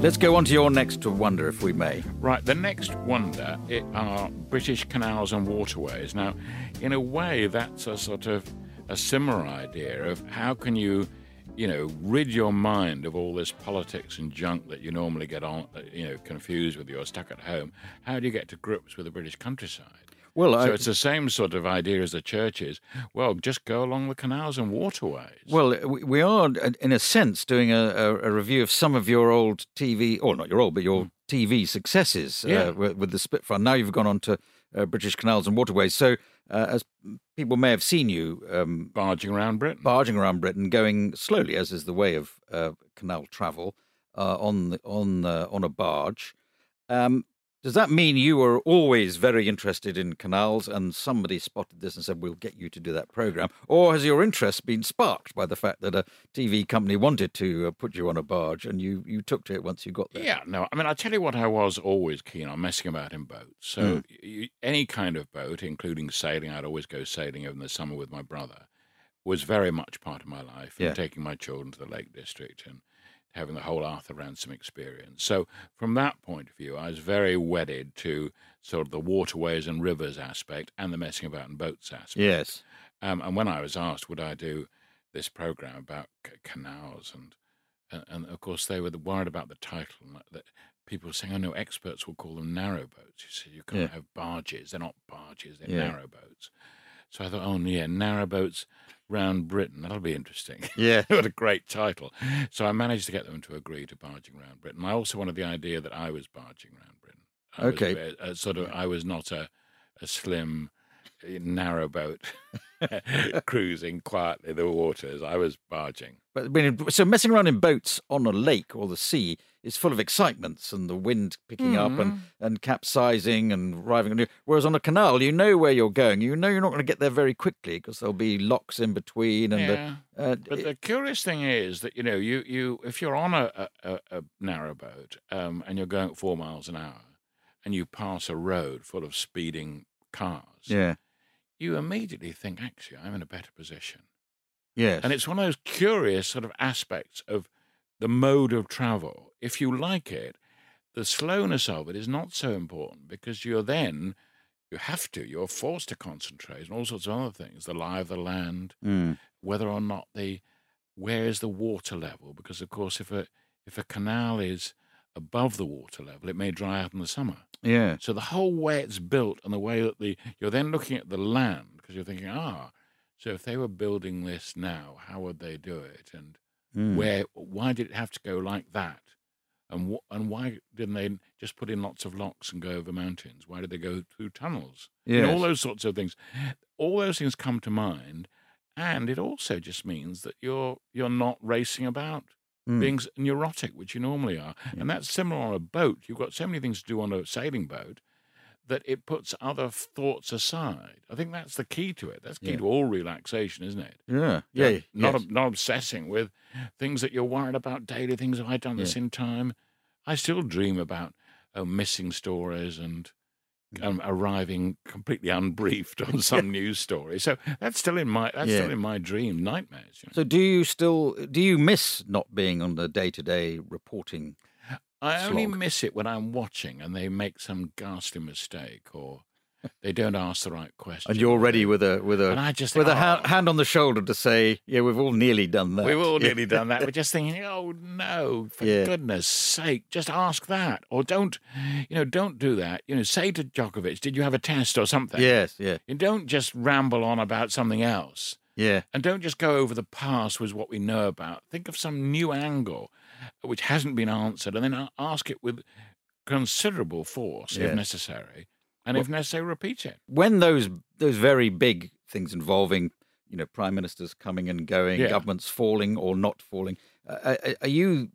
Let's go on to your next wonder, if we may. Right, the next wonder are British canals and waterways. Now, in a way, that's a sort of a similar idea of how can you, you know, rid your mind of all this politics and junk that you normally get on, you know, confused with. You're stuck at home. How do you get to grips with the British countryside? Well, so I- it's the same sort of idea as the churches. Well, just go along the canals and waterways. Well, we are, uh, in a sense, doing a, a, review of some of your old TV, or not your old, but your TV successes Hmm. Yeah. uh, with, the Spitfire. Now you've gone on to uh, British Canals and Waterways. So, uh, as people may have seen you um, barging around Britain. barging around Britain, going slowly, as is the way of uh, canal travel, uh, on the, on uh, on a barge. Um, does that mean you were always very interested in canals, and somebody spotted this and said, "We'll get you to do that program," or has your interest been sparked by the fact that a TV company wanted to uh, put you on a barge, and you you took to it once you got there? Yeah, no. I mean, I tell you what, I was always keen on messing about in boats. So Mm. y any kind of boat, including sailing, I'd always go sailing over the summer with my brother, was very much part of my life. And Yeah. taking my children to the Lake District and having the whole Arthur Ransome experience. So from that point of view, I was very wedded to sort of the waterways and rivers aspect and the messing about in boats aspect. Yes. Um, and when I was asked, would I do this program about c- canals, and, and and of course they were worried about the title, and that people were saying, "Oh no, experts will call them narrow boats." You see, you can't Yeah. have barges; they're not barges; they're Yeah. narrow boats. So I thought, oh yeah, narrow boats round Britain. That'll be interesting. [LAUGHS] Yeah. what a great title! So I managed to get them to agree to barging around Britain. I also wanted the idea that I was barging around Britain. I was Okay. a sort of, I was not a a slim, uh, narrow boat [LAUGHS] [LAUGHS] cruising quietly the waters. I was barging. But I mean, so messing around in boats on a lake or the sea is full of excitements and the wind picking up Mm-hmm. and, and capsizing and arriving. Whereas on a canal, you know where you're going. You know you're not going to get there very quickly because there'll be locks in between. And Yeah. the, uh, But the curious thing is that you know you you if you're on a a, a, a narrow boat um, and you're going at four miles an hour and you pass a road full of speeding cars, yeah, you immediately think actually I'm in a better position. yes, And it's one of those curious sort of aspects of the mode of travel. If you like it, the slowness of it is not so important because you're then, you have to, you're forced to concentrate on all sorts of other things the lie of the land, Mm. whether or not the, where is the water level? Because, of course, if a, if a canal is above the water level, it may dry out in the summer. Yeah, So the whole way it's built and the way that the you're then looking at the land because you're thinking, ah, so if they were building this now, how would they do it? And Mm. where why did it have to go like that? And wh- and why didn't they just put in lots of locks and go over mountains? Why did they go through tunnels? You know, all those sorts of things. All those things come to mind, and it also just means that you're you're not racing about Mm. being neurotic, which you normally are. And that's similar on a boat. You've got so many things to do on a sailing boat that it puts other thoughts aside. I think that's the key to it. That's key Yeah. to all relaxation, isn't it? yeah, yeah, Not yes. ob- not obsessing with things that you're worried about daily. Things have I done this in time? I still dream about uh, missing stories and Mm. Um, arriving completely unbriefed on some news story. So that's still in my that's still in my dream nightmares. You know? So do you still do you miss not being on the day to day reporting? I only miss it when I'm watching and they make some ghastly mistake or they don't ask the right question. And you're ready with a with a And I just with a think, oh. hand, "Oh." on the shoulder to say, "Yeah, we've all nearly done that." We've all nearly done that. We're just thinking, [LAUGHS] oh no, for Yeah. goodness sake, just ask that. Or don't, you know, don't do that. You know, say to Djokovic, did you have a test or something? Yes, yeah, And don't just ramble on about something else. yeah, And don't just go over the past with what we know about. Think of some new angle which hasn't been answered and then ask it with considerable force Yeah. if necessary. And if necessary, repeat it. when those those very big things involving you know prime ministers coming and going, Yeah. governments falling or not falling, uh, are, are you?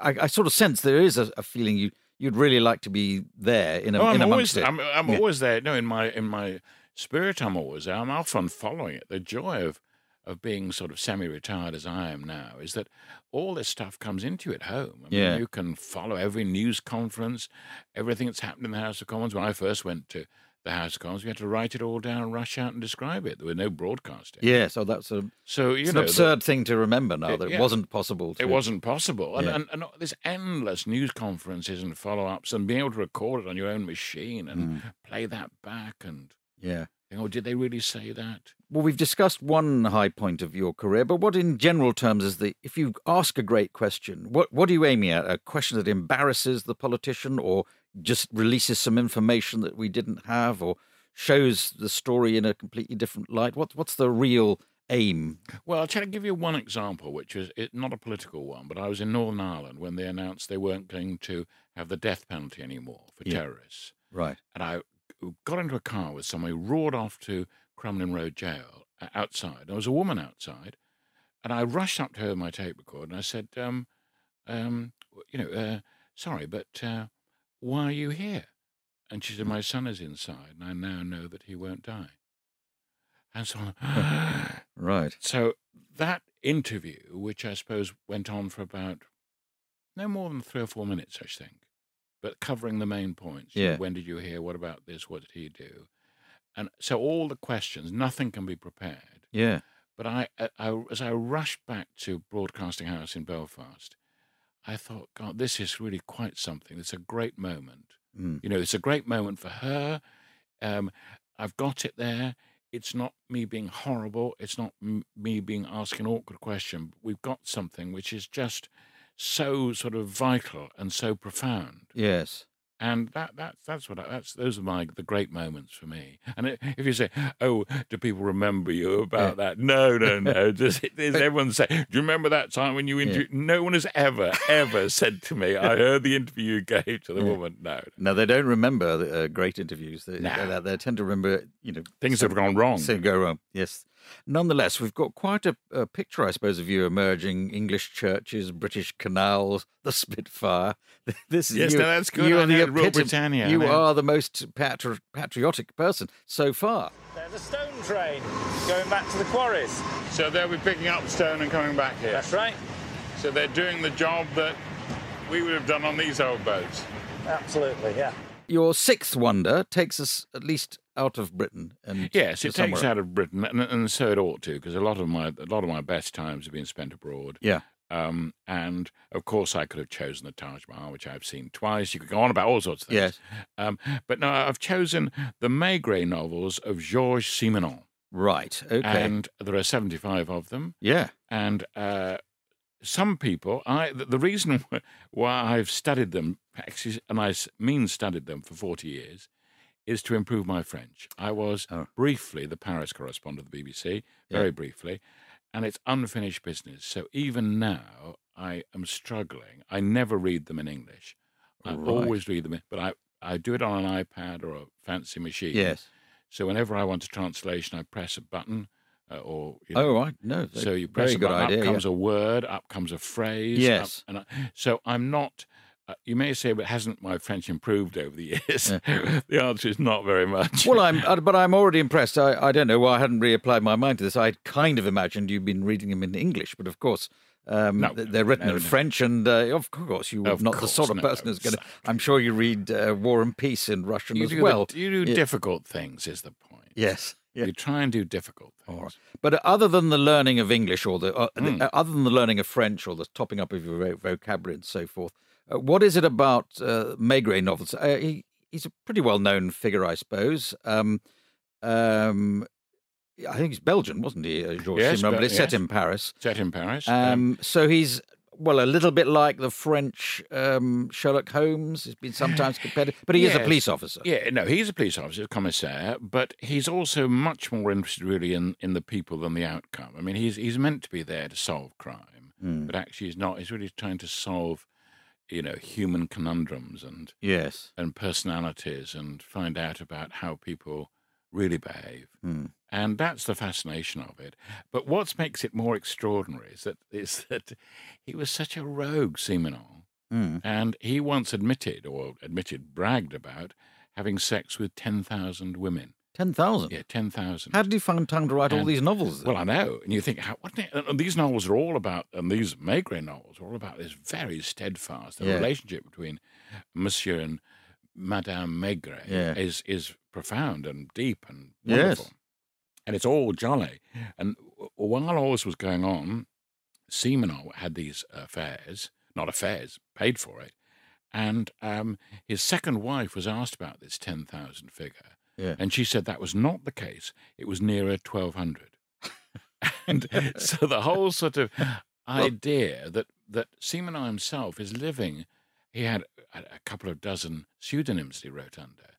I, I sort of sense there is a, a feeling you you'd really like to be there in, a, Oh, in I'm amongst always, it. I'm, I'm Yeah. always there. No, in my in my spirit, I'm always there. I'm often following it. The joy of of being sort of semi-retired as I am now is that all this stuff comes into you at home. I mean, Yeah. you can follow every news conference, everything that's happened in the House of Commons. When I first went to the House of Commons, we had to write it all down, rush out, and describe it. There were no broadcasting. yeah, so that's a So you it's know an absurd thing to remember now It- that it yeah. wasn't possible. To, it wasn't possible. And, Yeah. and, and there's endless news conferences and follow ups and being able to record it on your own machine and Mm. play that back and Yeah. Oh, did they really say that? Well, we've discussed one high point of your career, but what in general terms is the if you ask a great question, what what are you aiming at? A question that embarrasses the politician or just releases some information that we didn't have or shows the story in a completely different light? What, what's the real aim? Well, I'll try to give you one example, which is it, not a political one, but I was in Northern Ireland when they announced they weren't going to have the death penalty anymore for Yeah. terrorists. Right. And I got into a car with someone who roared off to Crumlin Road Jail uh, outside. There was a woman outside, and I rushed up to her with my tape recorder and I said, um, um, you know, uh, sorry, but uh, why are you here? And she said, my son is inside, and I now know that he won't die. And so on. [LAUGHS] Right. [GASPS] So that interview, which I suppose went on for about no more than three or four minutes, I think, but covering the main points. Yeah. When did you hear? What about this? What did he do? And so all the questions, nothing can be prepared. Yeah. But I, I, I, as I rushed back to Broadcasting House in Belfast, I thought, God, this is really quite something. It's a great moment. Mm. You know, it's a great moment for her. Um, I've got it there. It's not me being horrible. It's not m- me being asked an awkward question. We've got something which is just so sort of vital and so profound. Yes. And that, that that's what I, that's those are my the great moments for me. And if you say, "Oh, do people remember you about that?" No, no, no. [LAUGHS] Does, does everyone say, "Do you remember that time when you interviewed?" No one has ever, ever said to me, "I [LAUGHS] heard the interview you gave to the woman." No, No, they don't remember the, uh, great interviews. They, No. they, they tend to remember, you know, things have gone wrong. So go wrong. Yes. Nonetheless, we've got quite a, a picture, I suppose, of you emerging: English churches, British canals, [LAUGHS] the Spitfire. [LAUGHS] This is Yes, you, no, that's good. You are the know, epitome- Britannia, You are the most patri- patriotic person so far. There's a stone train going back to the quarries. So they'll be picking up stone and coming back here. That's right. So they're doing the job that we would have done on these old boats. Absolutely, yeah. Your sixth wonder takes us at least out of Britain and Yes, it takes out of Britain, and, and so it ought to, because a lot of my a lot of my best times have been spent abroad. Yeah. Um, and of course, I could have chosen the Taj Mahal, which I've seen twice. You could go on about all sorts of things. Yes. Um, but no, I've chosen the Maigret novels of Georges Simenon. Right. Okay. And there are 75 of them. yeah. And uh, some people, I the, the reason [LAUGHS] why I've studied them, actually, and I mean studied them for 40 years, is to improve my French. I was Oh. briefly the Paris correspondent of the BBC, very briefly, and it's unfinished business. So even now, I am struggling. I never read them in English. I Right. always read them, in, but I, I do it on an iPad or a fancy machine. Yes. So whenever I want a translation, I press a button, uh, or you know, Oh, I know. so you press a good button, idea. up yeah. comes a word, up comes a phrase. Yes. up- and I, so I'm not. Uh, you may say, but hasn't my French improved over the [LAUGHS] years? [LAUGHS] the answer is not very much. Well, I'm, [LAUGHS] uh, but I'm already impressed. I, I don't know why I hadn't reapplied my mind to this. I kind of imagined you'd been reading them in English, but of course, um, No, they're written no, in no. French, and uh, of course, you are not the sort of no, person who's going to. I'm sure you read uh, War and Peace in Russian you as well. The, you do Yeah. difficult things, is the point. Yes. Yeah. You try and do difficult things. Right. But other than the learning of English or the, uh, Hmm. the- uh, other than the learning of French or the topping up of your vocabulary and so forth, uh, what is it about uh, Maigret novels? Uh, he, he's a pretty well known figure, I suppose. Um, um, I think he's Belgian, wasn't he, uh, Georges Yes, Simenon? But it's set in Paris. Set in Paris. Um, so he's well, a little bit like the French um, Sherlock Holmes. He's been sometimes compared, but he is a police officer. Yeah, no, he's a police officer, a commissaire, but he's also much more interested really in, in the people than the outcome. I mean, he's he's meant to be there to solve crime, Hmm. but actually he's not. He's really trying to solve, you know, human conundrums and Yes. and personalities and find out about how people really behave. Hmm. And that's the fascination of it. But what makes it more extraordinary is that is that he was such a rogue, Simenon. Hmm. And he once admitted, or admitted, bragged about having sex with 10,000 women. Ten thousand. Yeah, 10,000. How did he find time to write all these novels? then? Well, I know. And you think, how, what, and these novels are all about, and these Maigret novels are all about this very steadfast. The Yeah. relationship between Monsieur and Madame Maigret Yeah. is, is profound and deep and Yes. wonderful. And it's all jolly. And while all this was going on, Simenon had these affairs, not affairs, paid for it. And um, his second wife was asked about this 10,000 figure. Yeah. And she said that was not the case. It was nearer 1,200. [LAUGHS] and [LAUGHS] so the whole sort of idea that, that Simenon himself is living, he had a, a couple of dozen pseudonyms he wrote under.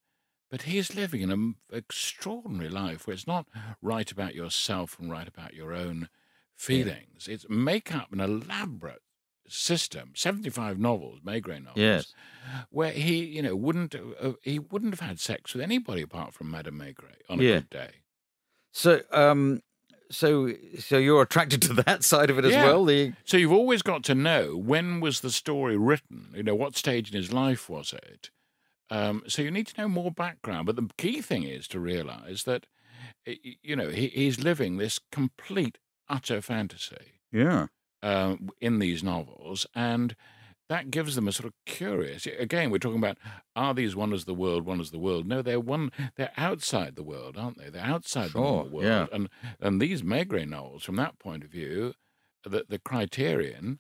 But he's living an um, extraordinary life where it's not write about yourself and write about your own feelings. It's make up an elaborate system, 75 novels, Maigret novels, Yes. where he, you know, wouldn't uh, he wouldn't have had sex with anybody apart from Madame Maigret on a Yeah. good day. So, um, so, so you're attracted to that side of it as Yeah. well. The So you've always got to know when was the story written. You know, what stage in his life was it? Um, so you need to know more background. But the key thing is to realise that, y- y- you know, he, he's living this complete, utter fantasy yeah, um, in these novels, and that gives them a sort of curious. Again, we're talking about are these wonders of the world one of the world? No, they're one. They're outside the world, aren't they? They're outside the world, yeah. and and these Maigret novels, from that point of view, the the criterion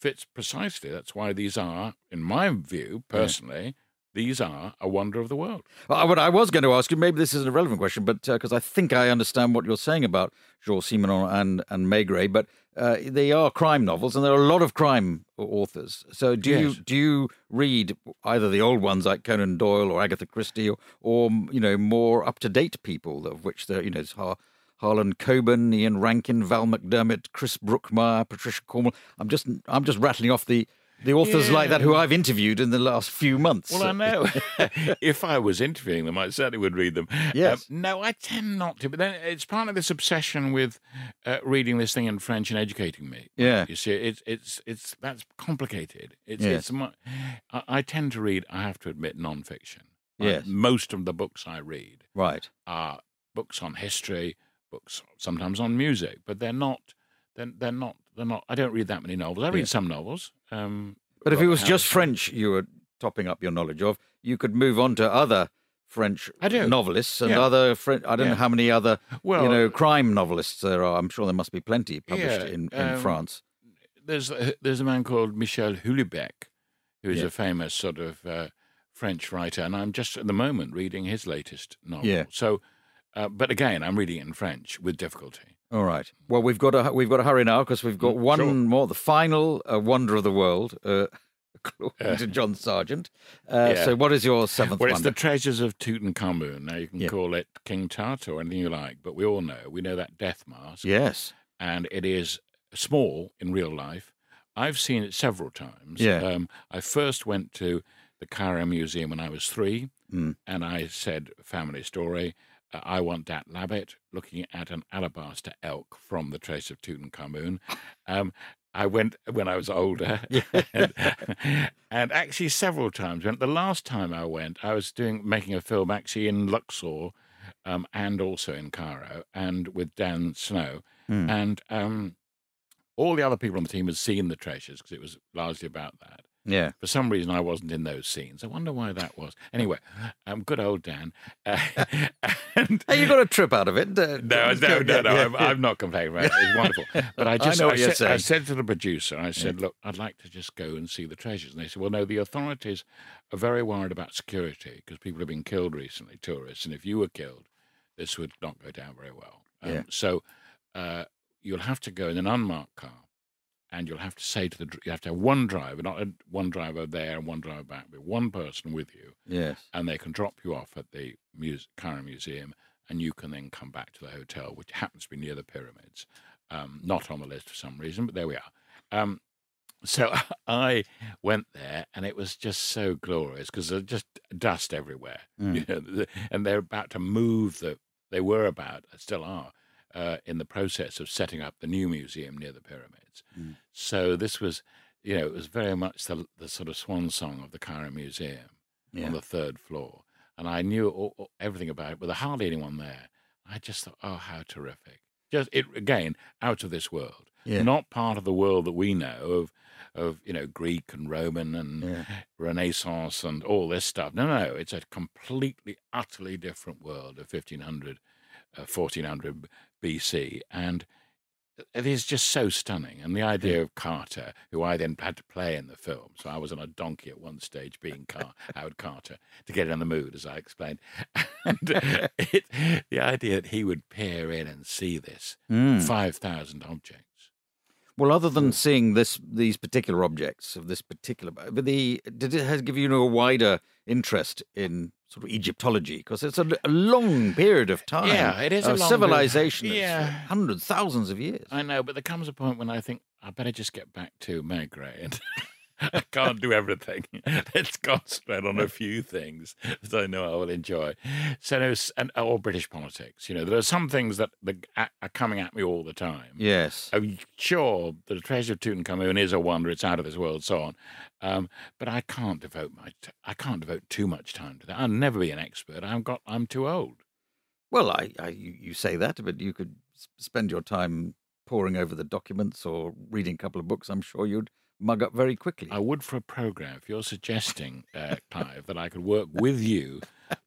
fits precisely. That's why these are, in my view, personally. These are a wonder of the world. Well, what I was going to ask you, maybe this isn't a relevant question, but because I think I understand what you're saying about Georges Simenon and and Maigret, but uh, they are crime novels, and there are a lot of crime authors. So, do you do you read either the old ones like Conan Doyle or Agatha Christie, or, or you know more up to date people, of which there you know Har- Harlan Coben, Ian Rankin, Val McDermid, Chris Brookmyre, Patricia Cornwell. I'm just I'm just rattling off the. The authors like that who I've interviewed in the last few months. Well, I know. [LAUGHS] [LAUGHS] if I was interviewing them, I certainly would read them. Yes. Um, no, I tend not to. But then it's part of this obsession with uh, reading this thing in French and educating me. Yeah. You see, it's it's it's that's complicated. It's Yes. it's. I, I tend to read. I have to admit, non-fiction. Yes. most of the books I read Right. are books on history, books sometimes on music, but they're not. They're, they're not. They're not. I don't read that many novels. I read Yeah. some novels. Um, But if it was just French you were topping up your knowledge of, you could move on to other French novelists and Yeah. other French. I don't know how many other Well, you know crime novelists there are. I'm sure there must be plenty published Yeah, in, in um, France. there's a, there's a man called Michel Houellebecq, who's Yeah. a famous sort of uh, French writer, and I'm just at the moment reading his latest novel. Yeah. So, uh, but again, I'm reading it in French with difficulty. All right. Well, we've got to we've got to hurry now because we've got Mm, one sure. more, the final uh, wonder of the world, uh, [LAUGHS] according to John Sergeant. Uh, Yeah. So, what is your seventh Well, it's wonder? the treasures of Tutankhamun. Now you can Yeah. call it King Tut or anything you like, but we all know we know that death mask, yes. and it is small in real life. I've seen it several times. Yeah. Um, I first went to the Cairo Museum when I was three, Mm. and I said, family story, uh, I want that labbit looking at an alabaster elk from the trace of Tutankhamun. Um, I went when I was older, [LAUGHS] [LAUGHS] and, and actually several times. When the last time I went, I was doing making a film actually in Luxor, um, and also in Cairo, and with Dan Snow, Mm. and um, all the other people on the team had seen the treasures because it was largely about that. Yeah. For some reason, I wasn't in those scenes. I wonder why that was. Anyway, um, good old Dan. Uh, [LAUGHS] and Hey, you got a trip out of it. Uh, no, no, no, no. I'm, I'm not complaining about it. It's wonderful. [LAUGHS] But I just, know I, what you're said, I said to the producer, I said, look, I'd like to just go and see the treasures. And they said, well, no, the authorities are very worried about security because people have been killed recently, tourists. And if you were killed, this would not go down very well. Um, Yeah. So uh, you'll have to go in an unmarked car. And you'll have to say to the, you have to have one driver, not a, one driver there and one driver back, but one person with you Yes. and they can drop you off at the muse- Cairo Museum, and you can then come back to the hotel, which happens to be near the pyramids. Um, not on the list for some reason, but there we are. Um, so [LAUGHS] I went there, and it was just so glorious because there's just dust everywhere, you [LAUGHS] know, and they're about to move the. They were about, still are, uh, in the process of setting up the new museum near the pyramids. So this was, you know, it was very much the, the sort of swan song of the Cairo Museum Yeah. on the third floor, and I knew all, all- everything about it, but there hardly anyone there. I just thought, oh, how terrific! Just it again, out of this world, Yeah. not part of the world that we know of, of you know Greek and Roman and Yeah. Renaissance and all this stuff. No, no, it's a completely, utterly different world of 1500, uh, 1400 BC, and it is just so stunning. And the idea of Carter, who I then had to play in the film, so I was on a donkey at one stage being Car- [LAUGHS] Howard Carter to get in the mood, as I explained. [LAUGHS] And uh, [LAUGHS] it, the idea that he would peer in and see this Mm. 5,000 objects. Well, other than seeing this these particular objects of this particular, but the did it has give you a wider interest in sort of Egyptology because it's a, a, long period of time. Yeah, it is a long civilization. Yeah, hundreds, thousands of years. I know, but there comes a point when I think I better just get back to and. [LAUGHS] I can't do everything. [LAUGHS] Let's concentrate on a few things that I know I will enjoy. So, and or British politics. You know, there are some things that are coming at me all the time. Yes. I'm sure the treasure of Tutankhamun is a wonder. It's out of this world, so on. Um, but I can't devote my. T- I can't devote too much time to that. I'll never be an expert. I've got. I'm too old. Well, I, I you say that, but you could spend your time poring over the documents or reading a couple of books. I'm sure you'd mug up very quickly. I would for a program. If you're suggesting, uh, Clive, that I could work with you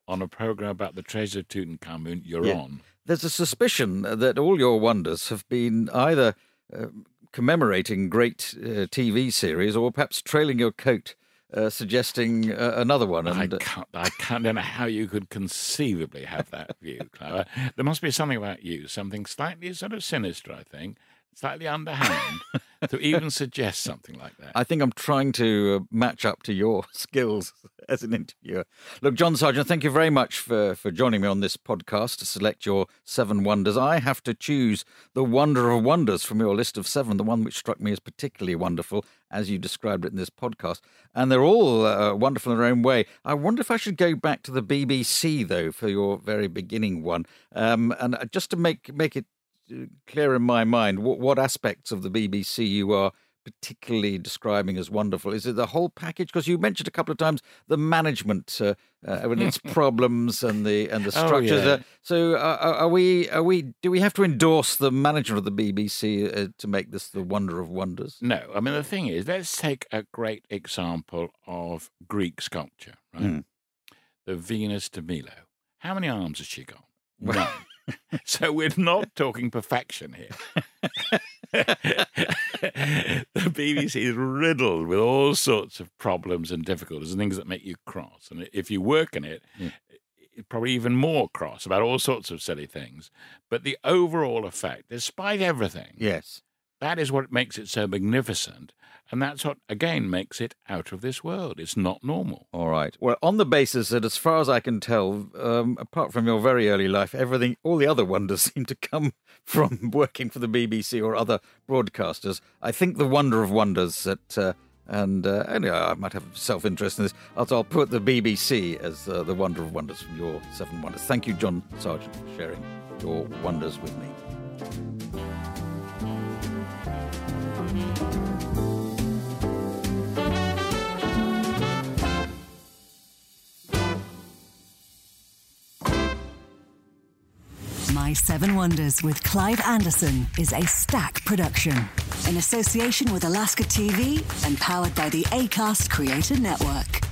on a program about the treasure of Tutankhamun, you're yeah. on. There's a suspicion that all your wonders have been either uh, commemorating great uh, TV series or perhaps trailing your coat. Uh, suggesting uh, another one. And... I can't. I can't. know how you could conceivably have that view, Clara. There must be something about you, something slightly sort of sinister, I think, slightly underhand to even suggest something like that. I think I'm trying to uh, match up to your [LAUGHS] skills as an interviewer. Look, John Sergeant, thank you very much for, for joining me on this podcast to select your seven wonders. I have to choose the wonder of wonders from your list of seven, the one which struck me as particularly wonderful, as you described it in this podcast. And they're all uh, wonderful in their own way. I wonder if I should go back to the BBC, though, for your very beginning one. Um, and uh, just to make, make it clear in my mind what, what aspects of the BBC you are particularly describing as wonderful? Is it the whole package? Because you mentioned a couple of times the management uh, uh, and its [LAUGHS] problems and the and the structures. Oh, yeah. uh, so, uh, are we are we do we have to endorse the management of the BBC uh, to make this the wonder of wonders? No, I mean the thing is, let's take a great example of Greek sculpture, right? Mm. The Venus de Milo. How many arms has she got? [LAUGHS] None. [LAUGHS] so we're not talking perfection here. [LAUGHS] the BBC is riddled with all sorts of problems and difficulties and things that make you cross. And if you work in it, yeah. probably even more cross about all sorts of silly things. But the overall effect, despite everything, yes, that is what makes it so magnificent. And that's what, again, makes it out of this world. It's not normal. All right. Well, on the basis that, as far as I can tell, um, apart from your very early life, everything, all the other wonders [LAUGHS] seem to come from working for the BBC or other broadcasters. I think the wonder of wonders that. Uh, and uh, anyway, I might have self interest in this. I'll, I'll, put the BBC as uh, the wonder of wonders from your seven wonders. Thank you, John Sergeant, for sharing your wonders with me. My Seven Wonders with Clive Anderson is a stack production in association with Alaska TV and powered by the ACAST Creator Network.